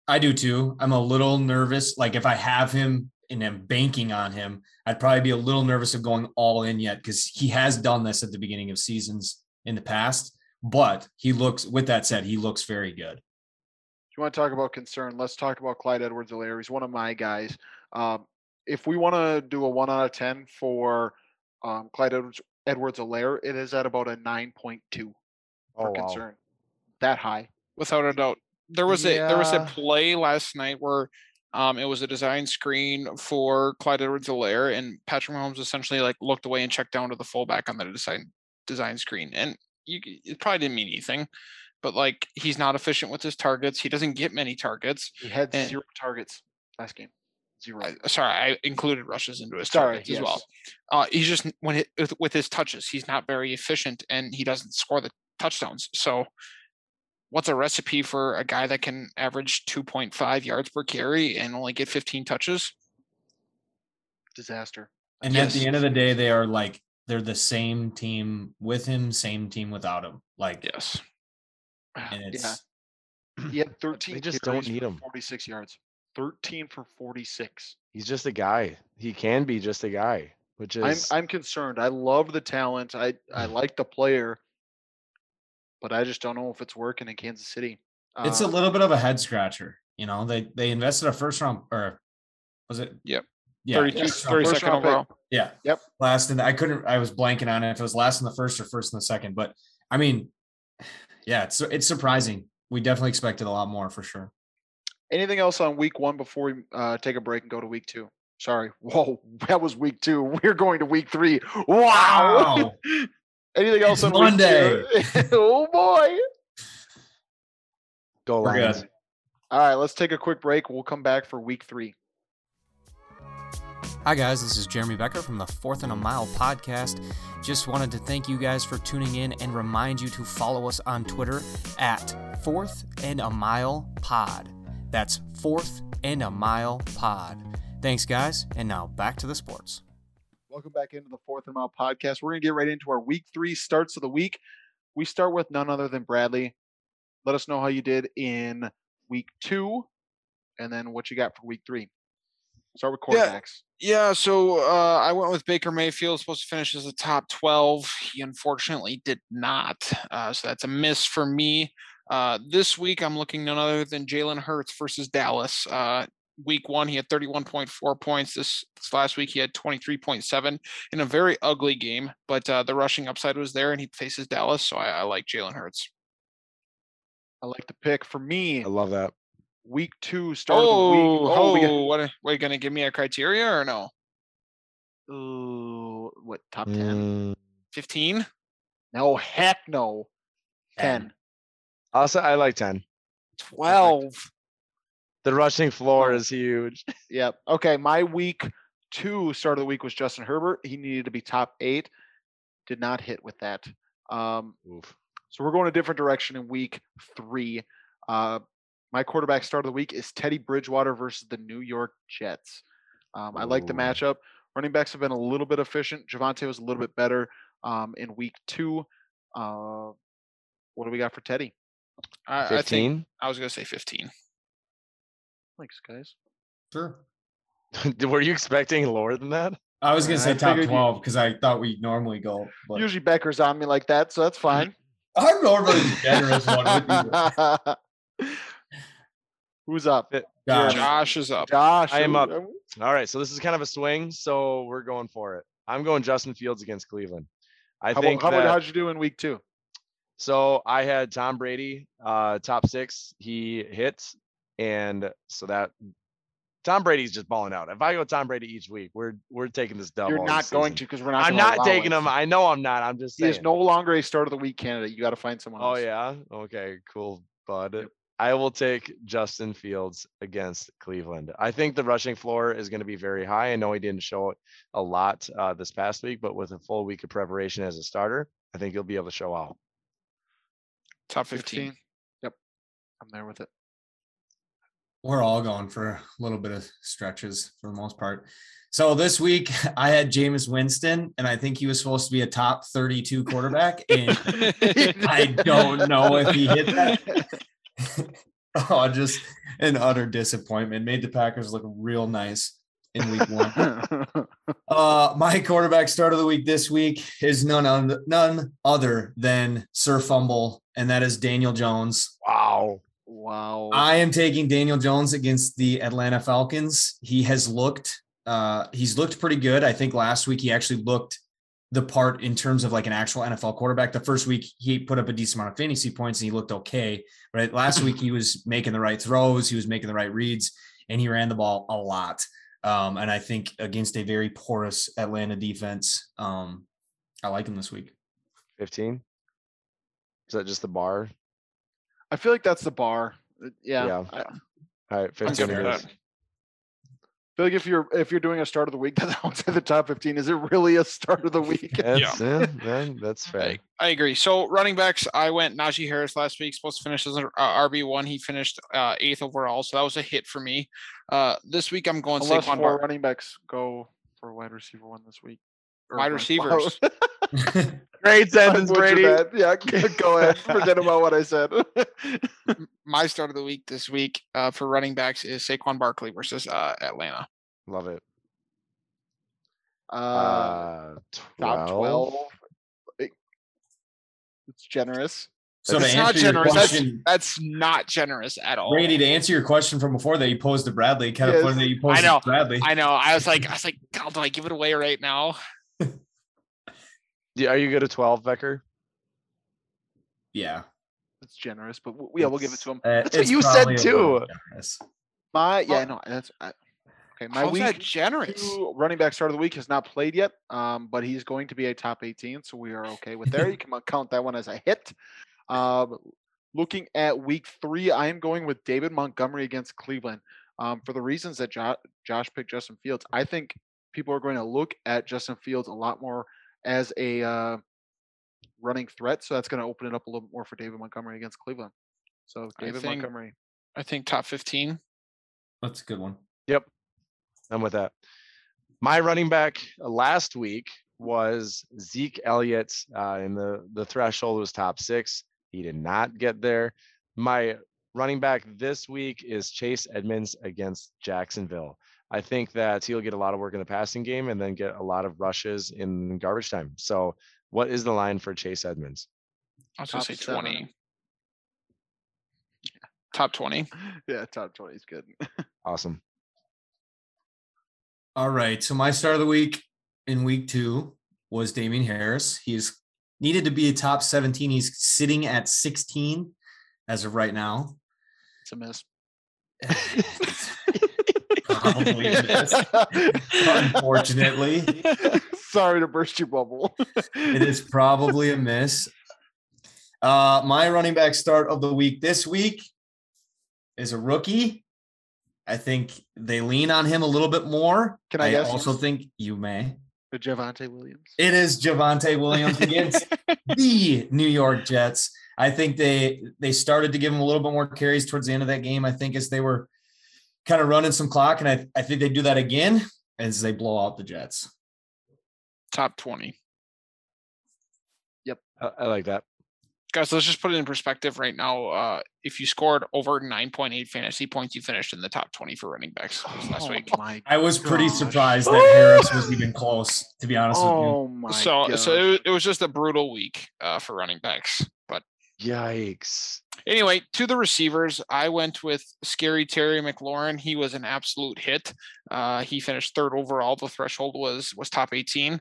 I do too. I'm a little nervous. Like if I have him and I'm banking on him, I'd probably be a little nervous of going all in yet because he has done this at the beginning of seasons in the past. But he looks, with that said, he looks very good. If you want to talk about concern, let's talk about Clyde Edwards Helaire. He's one of my guys. Um, if we want to do a one out of 10 for um, Clyde Edwards, Edwards Helaire, it is at about a 9.2 oh, for wow. concern. That high. without a doubt. There was a there was a play last night where um it was a design screen for Clyde Edwards Helaire and Patrick Mahomes essentially like looked away and checked down to the fullback on the design design screen. And you it probably didn't mean anything, but like he's not efficient with his targets. He doesn't get many targets. He had And- zero targets last game. Zero. I, sorry, I included rushes into his Sorry, targets as well. Uh, he's just when it, with, with his touches, he's not very efficient, and he doesn't score the touchdowns. So, what's a recipe for a guy that can average 2.5 yards per carry and only get 15 touches? Disaster. And at the end of the day, they are like, they're the same team with him, same team without him. Like, Yes. and [SIGHS] yeah. it's, [CLEARS THROAT] He had [CLEARS THROAT] 13 they just don't need him. 46 yards. 13 for 46. He's just a guy. He can be just a guy, which I'm is I'm concerned. I love the talent. I I mm. like the player, but I just don't know if it's working in Kansas City. it's a Um, little bit of a head scratcher. You know, they, they invested a first round or was it? Yep. Yeah. 32, first round- 32nd first round pick. Yeah. Yep. Last and I couldn't I was blanking on it if it was last in the first or first in the second. But I mean, [SIGHS] yeah, it's it's surprising. We definitely expected a lot more for sure. anything else on week one before we uh, take a break and go to week two? Sorry. [LAUGHS] Whoa, that was week two. We're going to week three. Wow. [LAUGHS] anything else on Monday. [LAUGHS] oh boy. go We're Lions. All right, let's take a quick break. We'll come back for week three. Hi, guys. This is Jeremy Becker from the Fourth and a Mile podcast. Just wanted to thank you guys for tuning in and remind you to follow us on Twitter at Fourth and a Mile Pod. That's Fourth and a Mile Pod. Thanks, guys. And now back to the sports. Welcome back into the Fourth and Mile podcast. We're going to get right into our week three starts of the week. We start with none other than Bradley. Let us know how you did in week two and then what you got for week three. Start with Yeah. quarterbacks. Yeah, so uh, I went with Baker Mayfield, supposed to finish as a top 12. He unfortunately did not. Uh, so that's a miss for me. Uh, this week, I'm looking none other than Jalen Hurts versus Dallas. Week one, he had 31.4 points. This, this last week, he had 23.7 in a very ugly game, but uh, the rushing upside was there, and he faces Dallas. So I, I like Jalen Hurts. I like the pick. For me, I love that. week two, start of the Oh, week. oh, we got- what? are- What are you going to give me a criteria or no? Ooh, what, top 10? Mm, 15? No, heck no. 10. also, I like 10. 12. The rushing floor is huge. [LAUGHS] Yep. Okay. My week two start of the week was Justin Herbert. He needed to be top eight. Did not hit with that. Um, Oof. so we're going a different direction in week three. Uh, my quarterback start of the week is Teddy Bridgewater versus the New York Jets. Um, I like the matchup. Running backs have been a little bit efficient. Javonte was a little bit better um, in week two. Uh, what do we got for Teddy? I, I think 15. I was gonna say 15. Thanks, guys. Sure. [LAUGHS] Were you expecting lower than that? I was gonna I say top twelve because I thought we normally go. But Usually Becker's on me like that, so that's fine. [LAUGHS] I'm normally the generous one with you. [LAUGHS] Who's up? Gosh. Josh is up. Josh. I am up. uh, All right, so this is kind of a swing, so we're going for it. I'm going Justin Fields against Cleveland. I How, think about, how about that, how'd you do in week two? so. I had Tom Brady, uh, top six. He hits, and so that Tom Brady's just balling out. If I go Tom Brady each week, we're we're taking this dub. You're not going to because we're not. I'm not taking it. him. I know I'm not. I'm just He saying. is no longer a start of the week candidate. You got to find someone Else. Oh yeah. Okay. Cool, bud. I will take Justin Fields against Cleveland. I think the rushing floor is going to be very high. I know he didn't show it a lot uh, this past week, but with a full week of preparation as a starter, I think he'll be able to show out. Top 15. 15. Yep. I'm there with it. We're all going for a little bit of stretches for the most part. So this week [LAUGHS] I had Jameis Winston, and I think he was supposed to be a top 32 quarterback. [LAUGHS] And I don't know if he hit that. [LAUGHS] oh, just an utter disappointment. Made the Packers look real nice in week one. Uh, my quarterback start of the week this week is none other, none other than Sir Fumble, and that is Daniel Jones. Wow. Wow. I am taking Daniel Jones against the Atlanta Falcons. He has looked uh he's looked pretty good. I think last week he actually looked the part in terms of like an actual NFL quarterback. The first week he put up a decent amount of fantasy points and he looked okay. But last week he was making the right throws, he was making the right reads, and he ran the ball a lot. Um, and I think against a very porous Atlanta defense, um, I like him this week. 15. Is that just the bar? I feel like that's the bar. Uh, Yeah. Yeah. I, I All right. 15 good it with is. feel like if you're if you're doing a start of the week [LAUGHS] that's outside the top 15, is it really a start of the [LAUGHS] week? That's, yeah, yeah, [LAUGHS] that's fair. I, I agree. So running backs, I went Najee Harris last week, supposed to finish as an uh, RB one. He finished uh, eighth overall, so that was a hit for me. Uh, this week I'm going Unless Saquon four Bar- running backs go for a wide receiver one this week. Or wide receivers. [LAUGHS] [LAUGHS] Great I sentence, butchered Brady. Yeah, g- [LAUGHS] go ahead. Forget about what I said. My start of the week this week uh, for running backs is Saquon Barkley versus uh, Atlanta. Love it. uh, Uh, top 12. It's generous. so to It's not answer your generous. That's, question, that's not generous at all. Brady, to answer your question from before that you posed to Bradley, kind of Yes. funny that you posed know. to Bradley. I know. I was like, I was like, God, do I give it away right now? Yeah, Are you good at 12, Becker? yeah. It's generous, but w- yeah, we'll give it to him. Uh, That's what you said too. My yeah, Oh. no, that's I, okay. My How's that week generous? running back start of the week has not played yet, um, but he's going to be a top 18, so we are okay with there. You [LAUGHS] can count that one as a hit. Um, looking at week three, I am going with David Montgomery against Cleveland. Um, for the reasons that jo- Josh picked Justin Fields, I think people are going to look at Justin Fields a lot more as a uh, running threat. So that's going to open it up a little bit more for David Montgomery against Cleveland. So I David think- Montgomery. I think top 15. That's a good one. Yep. I'm with that. My running back uh, last week was Zeke Elliott. Uh, and the, the threshold was top six. He did not get there. My running back this week is Chase Edmonds against Jacksonville. I think that he'll get a lot of work in the passing game and then get a lot of rushes in garbage time. So, what is the line for Chase Edmonds? I was going Top to say seven. 20. Top 20. [LAUGHS] Yeah, top 20 is good. [LAUGHS] Awesome. All right. So my start of the week in week two was Damien Harris. He's needed to be a top 17. He's sitting at 16 as of right now. It's a miss. [LAUGHS] Probably [LAUGHS] a miss. Unfortunately, [LAUGHS] Sorry to burst your bubble. it is probably a miss. Uh, my running back start of the week this week is a rookie. I think they lean on him a little bit more. Can I guess? also think you may. The Javonte Williams. It is Javonte Williams against [LAUGHS] the New York Jets. I think they they started to give him a little bit more carries towards the end of that game. I think as they were kind of running some clock, and I, I think they do that again as they blow out the Jets. Top 20. I, I like that. Guys, let's just put it in perspective right now. Uh, if you scored over 9.8 fantasy points, you finished in the top 20 for running backs this last week. Oh my I was pretty surprised that Harris was even close, to be honest with you. Oh my So, gosh. so it, it was just a brutal week uh, for running backs. But Yikes. anyway, to the receivers, I went with Scary Terry McLaurin. He was an absolute hit. Uh, he finished third overall. The threshold was was top 18.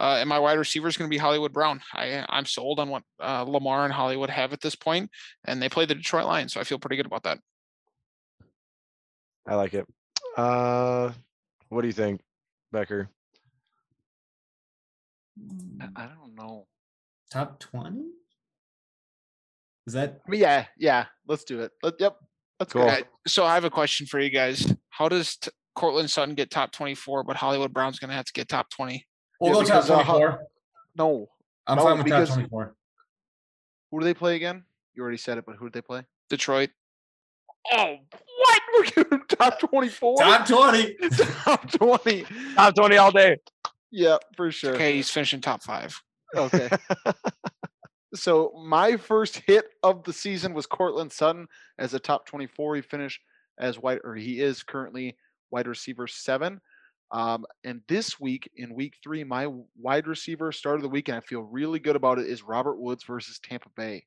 Uh, and my wide receiver is going to be Hollywood Brown. I I'm sold on what uh, Lamar and Hollywood have at this point, and they play the Detroit Lions, so I feel pretty good about that. I like it. Uh, what do you think, Becker? I don't know. Top 20? Is that I mean, yeah, yeah. Let's do it. Let, yep. Let's Cool. go. Okay, so I have a question for you guys. How does t- Courtland Sutton get top 24, but Hollywood Brown's going to have to get top 20? we'll Yeah, go top because, uh, 24. No. I'm no, fine with top 24. Who do they play again? You already said it, but who did they play? Detroit. Oh, what? [LAUGHS] We're giving top 24? Top 20. [LAUGHS] top 20. Top 20 all day. Yeah, for sure. Okay, he's finishing top five. Okay. [LAUGHS] so my first hit of the season was Courtland Sutton as a top 24. He finished as wide, or he is currently wide receiver seven. Um, and this week, in week three, my wide receiver start of the week, and I feel really good about it, is Robert Woods versus Tampa Bay.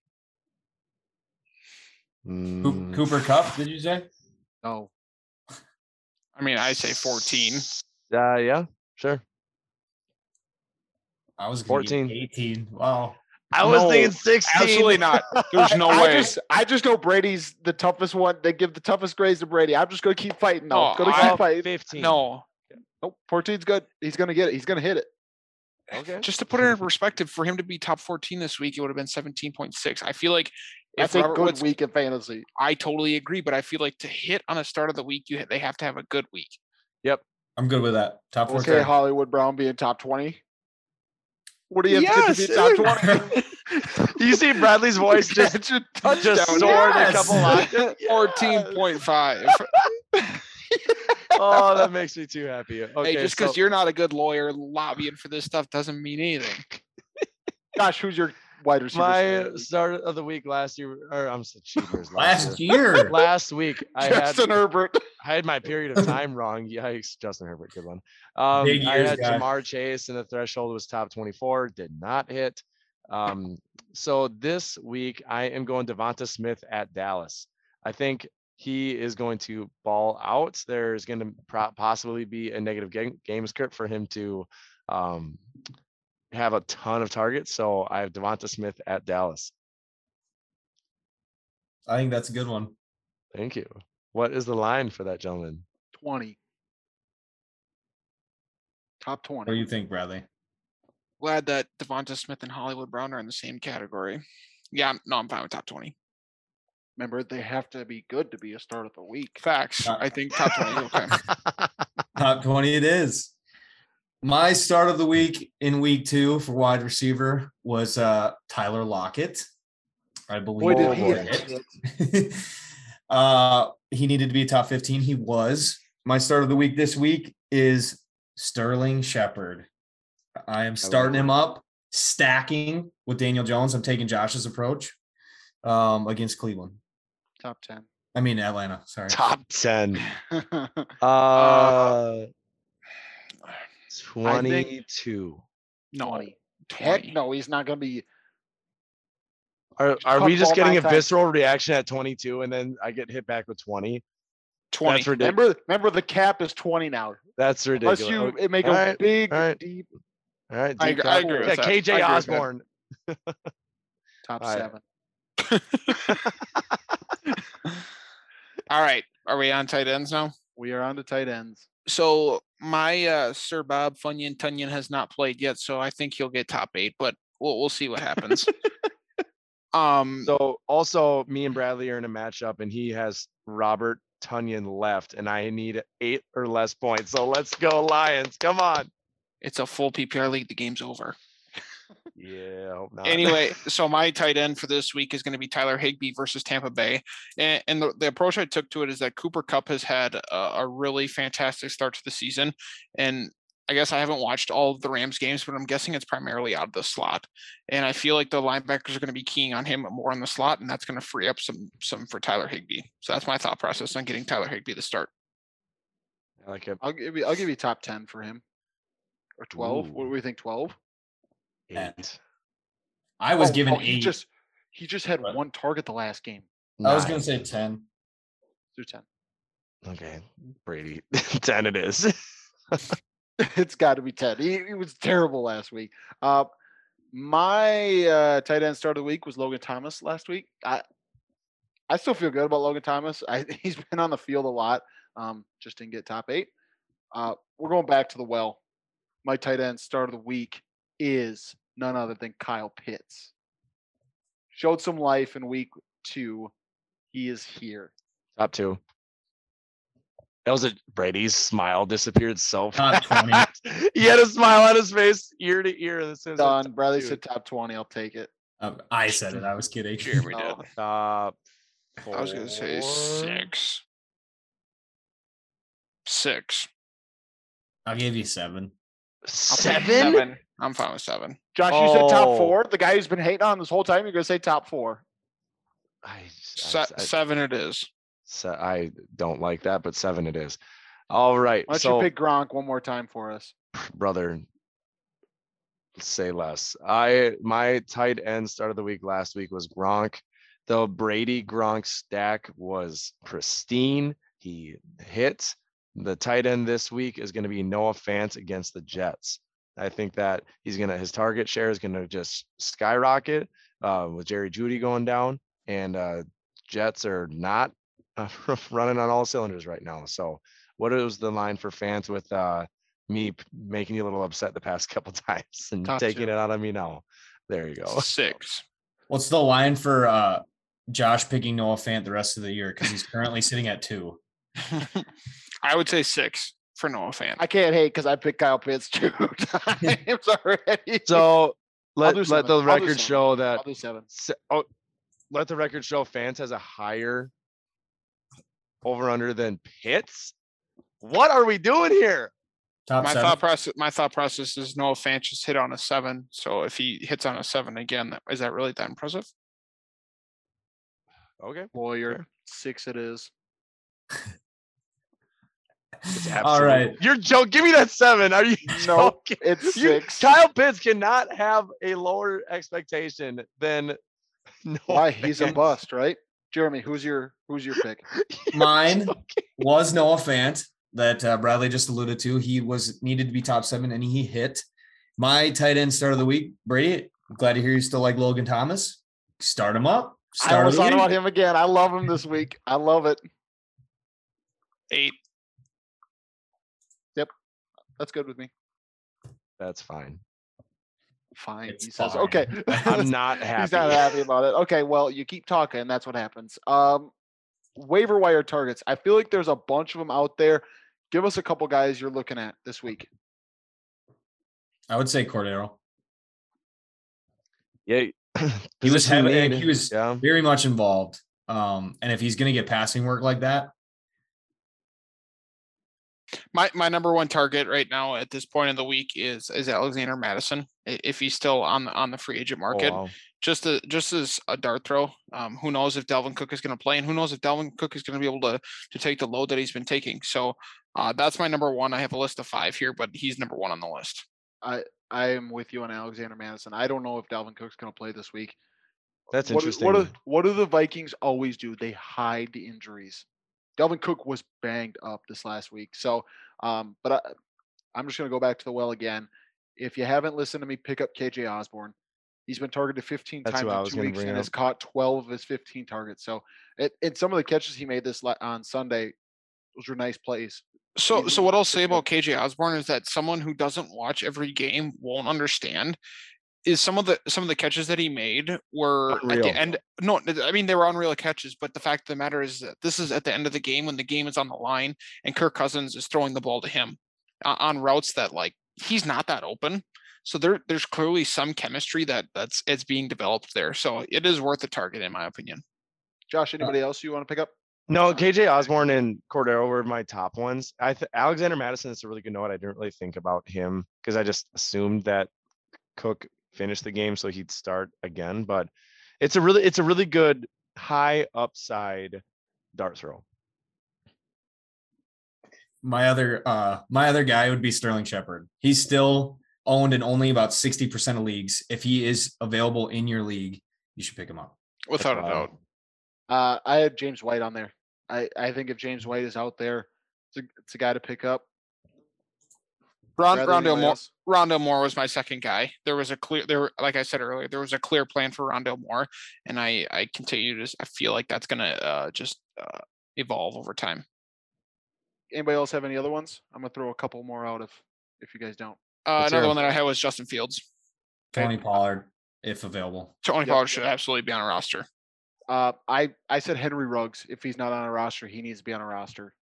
Mm, Cooper Kupp, did you say? No, I mean, I say 14. Uh, yeah, sure. I was 14. 18. Wow. I was No, thinking 16. Absolutely not. There's [LAUGHS] no I way. just, I just know Brady's the toughest one. They give the toughest grades to Brady. I'm just gonna keep fighting. though. Oh, gonna I- keep fighting. 15. No, Nope, 14's good. He's gonna get it. He's gonna hit it. Okay. just to put it in perspective, for him to be top 14 this week, it would have been 17.6. I feel like if That's a good Woods, week in fantasy. I totally agree, but I feel like to hit on the start of the week, you they have to have a good week. Yep. I'm good with that. Top 14. Okay, Hollywood Brown being top 20. What do you have to Yes, to be top 20? [LAUGHS] You see Bradley's voice [LAUGHS] just Catch a just touchdown. soared a Yes. couple lines. [LAUGHS] 14.5. Oh, that makes me too happy. Okay, hey, just because so- you're not a good lawyer lobbying for this stuff doesn't mean anything. Gosh, who's your wide receiver? my start of the week last year, or I'm so cheapers Last last year. year. [LAUGHS] Last week, I had Justin Herbert. I had my period of [LAUGHS] time wrong. Yikes, Justin Herbert, good one. Um, Big I had guy. Ja'Marr Chase, and the threshold was top 24. Did not hit. Um, so this week, I am going DeVonta Smith at Dallas. I think he is going to ball out. There's going to pro- possibly be a negative game, game script for him to um, have a ton of targets. So I have DeVonta Smith at Dallas. I think that's a good one. Thank you. What is the line for that gentleman? 20. Top 20. What do you think, Bradley? Glad that DeVonta Smith and Hollywood Brown are in the same category. Yeah, I'm- no, I'm fine with top 20. Remember, they have to be good to be a start of the week. Facts. Uh, I think top 20 okay. [LAUGHS] Top 20 it is. My start of the week in week two for wide receiver was uh Tyler Lockett. I believe Boy, did he boy. hit. [LAUGHS] uh he needed to be a top 15. He was. My start of the week this week is Sterling Shepard. I am starting him up, stacking with Daniel Jones. I'm taking Josh's approach um against Cleveland. Top 10. I mean Atlanta, sorry. Top 10. I [LAUGHS] Uh, I think- 22. No, 20. 20. Heck no, he's not going to be. Are, are we just getting a times. visceral reaction at 22 and then I get hit back with 20? 20. That's ridiculous. Remember, remember the cap is 20 now. That's ridiculous. Unless you Okay, make all a right, big, all right. deep All right. I deep agree- I agree with Yeah, that. KJ I that. Osborn. [LAUGHS] top All right. seven. [LAUGHS] All right. Are we on tight ends now? We are on to tight ends. So my uh, Sir Bob Funyon Tonyan has not played yet, so I think he'll get top eight, but we'll we'll see what happens. [LAUGHS] um, So also, me and Bradley are in a matchup, and he has Robert Tonyan left, and I need eight or less points. So let's go Lions. Come on. it's a full PPR league. The game's over. Yeah, I hope not. [LAUGHS] Anyway, so my tight end for this week is going to be Tyler Higbee versus Tampa Bay, and, and the, the approach I took to it is that Cooper Kupp has had a, a really fantastic start to the season, and I guess I haven't watched all of the Rams games, but I'm guessing it's primarily out of the slot. And I feel like the linebackers are going to be keying on him more in the slot, and that's going to free up some some for Tyler Higbee. So that's my thought process on getting Tyler Higbee to start. I like it. I'll give you I'll give you top ten for him. Or twelve. What do we think? Twelve? Eight. I was Oh, given oh, he eight. just he just had What? one target the last game. I was gonna say ten. Through ten. Okay, Brady. [LAUGHS] Ten it is. [LAUGHS] it's got to be 10. He, he was terrible last week. Uh, my uh, tight end start of the week was Logan Thomas last week. I I still feel good about Logan Thomas. I, [LAUGHS] he's been on the field a lot. Um, just didn't get top eight. Uh, we're going back to the well. My tight end start of the week is none other than Kyle Pitts. Showed some life in week two. He is here. Top two. That was a Brady's smile disappeared so [LAUGHS] fast. he had a smile on his face ear to ear. This is as I Done. said Bradley two. said top 20. I'll take it. Uh, I said it. I was kidding. Jeremy No. did. [LAUGHS] Top. I was going to say six. Six. I'll give you seven. I'll Seven. Seven. I'm fine with seven. Josh, you said top Oh. four. The guy who's been hating on this whole time, you're going to say top four. I, Se- I, I, seven it is. se- I don't like that, but seven it is. All right. Why don't so you pick Gronk one more time for us? [SIGHS] brother say less i my tight end start of the week last week was gronk the brady gronk stack was pristine he hit the tight end this week is going to be noah fant against the jets i think that he's going to his target share is going to just skyrocket uh, with jerry jeudy going down and uh jets are not uh, [LAUGHS] running on all cylinders right now so what is the line for fans with uh me p- making you a little upset the past [LAUGHS] couple times and Top taking two. it out on me now. There you go. Six. What's the line for uh Josh picking Noah Fant the rest of the year? Because he's currently sitting at two. [LAUGHS] I would say six for Noah fan. I can't hate because I picked Kyle Pitts two [LAUGHS] times already. So let let the record show that I'll do seven. se- oh, let the record show fans has a higher over under than Pitts. What are we doing here? Top my seven. thought process my thought process is Noah Fant just hit on a seven. So if he hits on a seven again, that- is that really that impressive? Okay. Lawyer, Fair. six it is. [LAUGHS] It's All right. absolute- You're joking. Give me that seven. Are you Nope, joking? it's You- six. Kyle Pitts cannot have a lower expectation than [LAUGHS] no Why? He's a bust, right? Jeremy, who's your who's your pick? [LAUGHS] Mine was [LAUGHS] Noah Fant that uh, Bradley just alluded to. He was needed to be top seven and he hit. My tight end start of the week, Brady. I'm glad to hear you still like Logan Thomas. Start him up. I Start of almost the thought week. about him again. I love him this week. I love it. Eight. That's good with me. That's fine. Fine. It's he says, fine. okay. [LAUGHS] I'm not happy. [LAUGHS] He's not happy about it. Okay, well, you keep talking. That's what happens. Um, waiver wire targets. I feel like there's a bunch of them out there. Give us a couple guys you're looking at this week. I would say Cordarrelle. Yeah. He was position having, he was yeah. very much involved. Um, and if he's going to get passing work like that, My my number one target right now at this point in the week is is Alexander Mattison. If he's still on the on the free agent Oh, market, wow. just a, just as a dart throw. Um, who knows if Dalvin Cook is going to play, and who knows if Dalvin Cook is going to be able to to take the load that he's been taking. So uh, that's my number one. I have a list of five here, but he's number one on the list. I I am with you on Alexander Mattison. I don't know if Dalvin Cook's going to play this week. That's what, interesting. What do, what do the Vikings always do? They hide the injuries. Dalvin Cook was banged up this last week. So, um, but I, I'm just going to go back to the well again. If you haven't listened to me, pick up KJ Osborn. He's been targeted 15 That's times in two weeks bring and has caught 12 of his 15 targets. So, it, and some of the catches he made this la- on Sunday, those were nice plays. So, He's so what I'll say about KJ Osborn is that someone who doesn't watch every game won't understand. Is some of the some of the catches that he made were at the end? No, I mean they were unreal catches. But the fact of the matter is that this is at the end of the game when the game is on the line and Kirk Cousins is throwing the ball to him uh, on routes that like he's not that open. So there there's clearly some chemistry that that's it's being developed there. So it is worth a target in my opinion. Josh, anybody else you want to pick up? No, KJ Osborn and Cordarrelle were my top ones. I th- Alexander Mattison is a really good note. I didn't really think about him because I just assumed that Cook finished the game so he'd start again. But it's a really it's a really good high upside dart throw. My other uh my other guy would be Sterling Shepard. He's still owned in only about 60% of leagues. If he is available in your league, you should pick him up. Without a doubt. Uh, I have James White on there. I, I think if James White is out there, it's a, it's a guy to pick up. Ron, Bradley, Rondale anybody Moore? Rondale Moore was my second guy. There was a clear there like I said earlier, there was a clear plan for Rondale Moore. And I I continue to I feel like that's gonna uh just uh evolve over time. Anybody else have any other ones? I'm gonna throw a couple more out if if you guys don't. Uh another hear 'em. one that I had was Justin Fields. Tony Pollard, if available. Tony Yep, Pollard should yep. absolutely be on a roster. Uh, I I said Henry Ruggs. If he's not on a roster, he needs to be on a roster.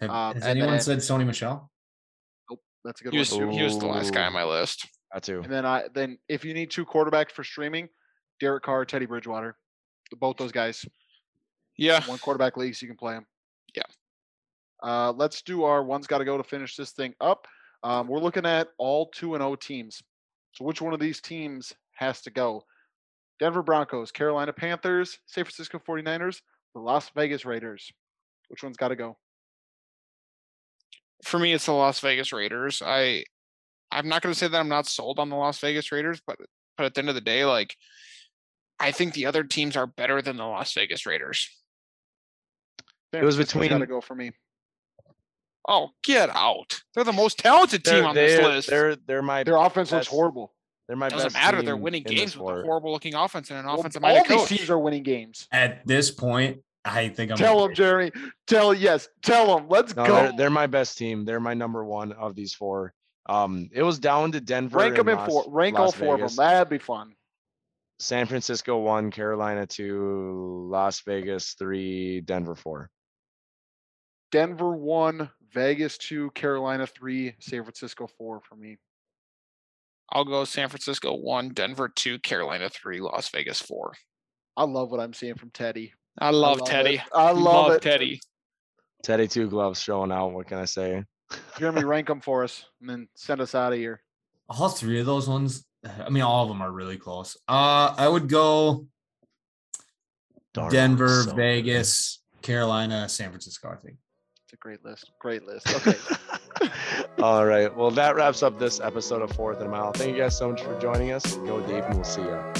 Have, Um, has and anyone then- said Sony Michel? That's a good He was one he was the last guy on my list. I too. And then I then if you need two quarterbacks for streaming, Derek Carr, Teddy Bridgewater, both those guys. Yeah. One quarterback leagues, you can play them. Yeah. Uh, let's do our one's got to go to finish this thing up. Um, we're looking at all two and O teams. So which one of these teams has to go? Denver Broncos, Carolina Panthers, San Francisco 49ers, the Las Vegas Raiders. Which one's got to go? For me, it's the Las Vegas Raiders. I I'm not gonna say that I'm not sold on the Las Vegas Raiders, but but at the end of the day, like I think the other teams are better than the Las Vegas Raiders. It was Francisco's gotta go for me. Oh, get out. They're the most talented team They're, on this they're, list. they're they're my Their offense looks horrible. they're my Doesn't best matter. They're winning in this games with a horrible looking offense and an Well, offensive all minded these coach. teams are winning games. At this point, I think I'm Tell them, Jeremy. Tell yes. Tell them. Let's No, go. they're, they're my best team. They're my number one of these four. Um, it was down to Denver. rank them in Las- four. Rank all four Vegas. of them. That'd be fun. San Francisco one, Carolina two, Las Vegas three, Denver four. Denver one, Vegas two, Carolina three, San Francisco four for me. I'll go San Francisco one, Denver two, Carolina three, Las Vegas four. I love what I'm seeing from Teddy. I I love, love Teddy. it. I love, it. Teddy. Teddy two gloves showing out. What can I say? [LAUGHS] Jeremy, rank them for us, and then send us out of here. all three of those ones. I mean, all of them are really close. Uh, I would go Darn, Denver, so good. Vegas, Carolina, San Francisco. I think. It's a great list. Great list. Okay. [LAUGHS] All right. Well, that wraps up this episode of Fourth and a Mile. Thank you guys so much for joining us. Go Dave, and we'll see ya.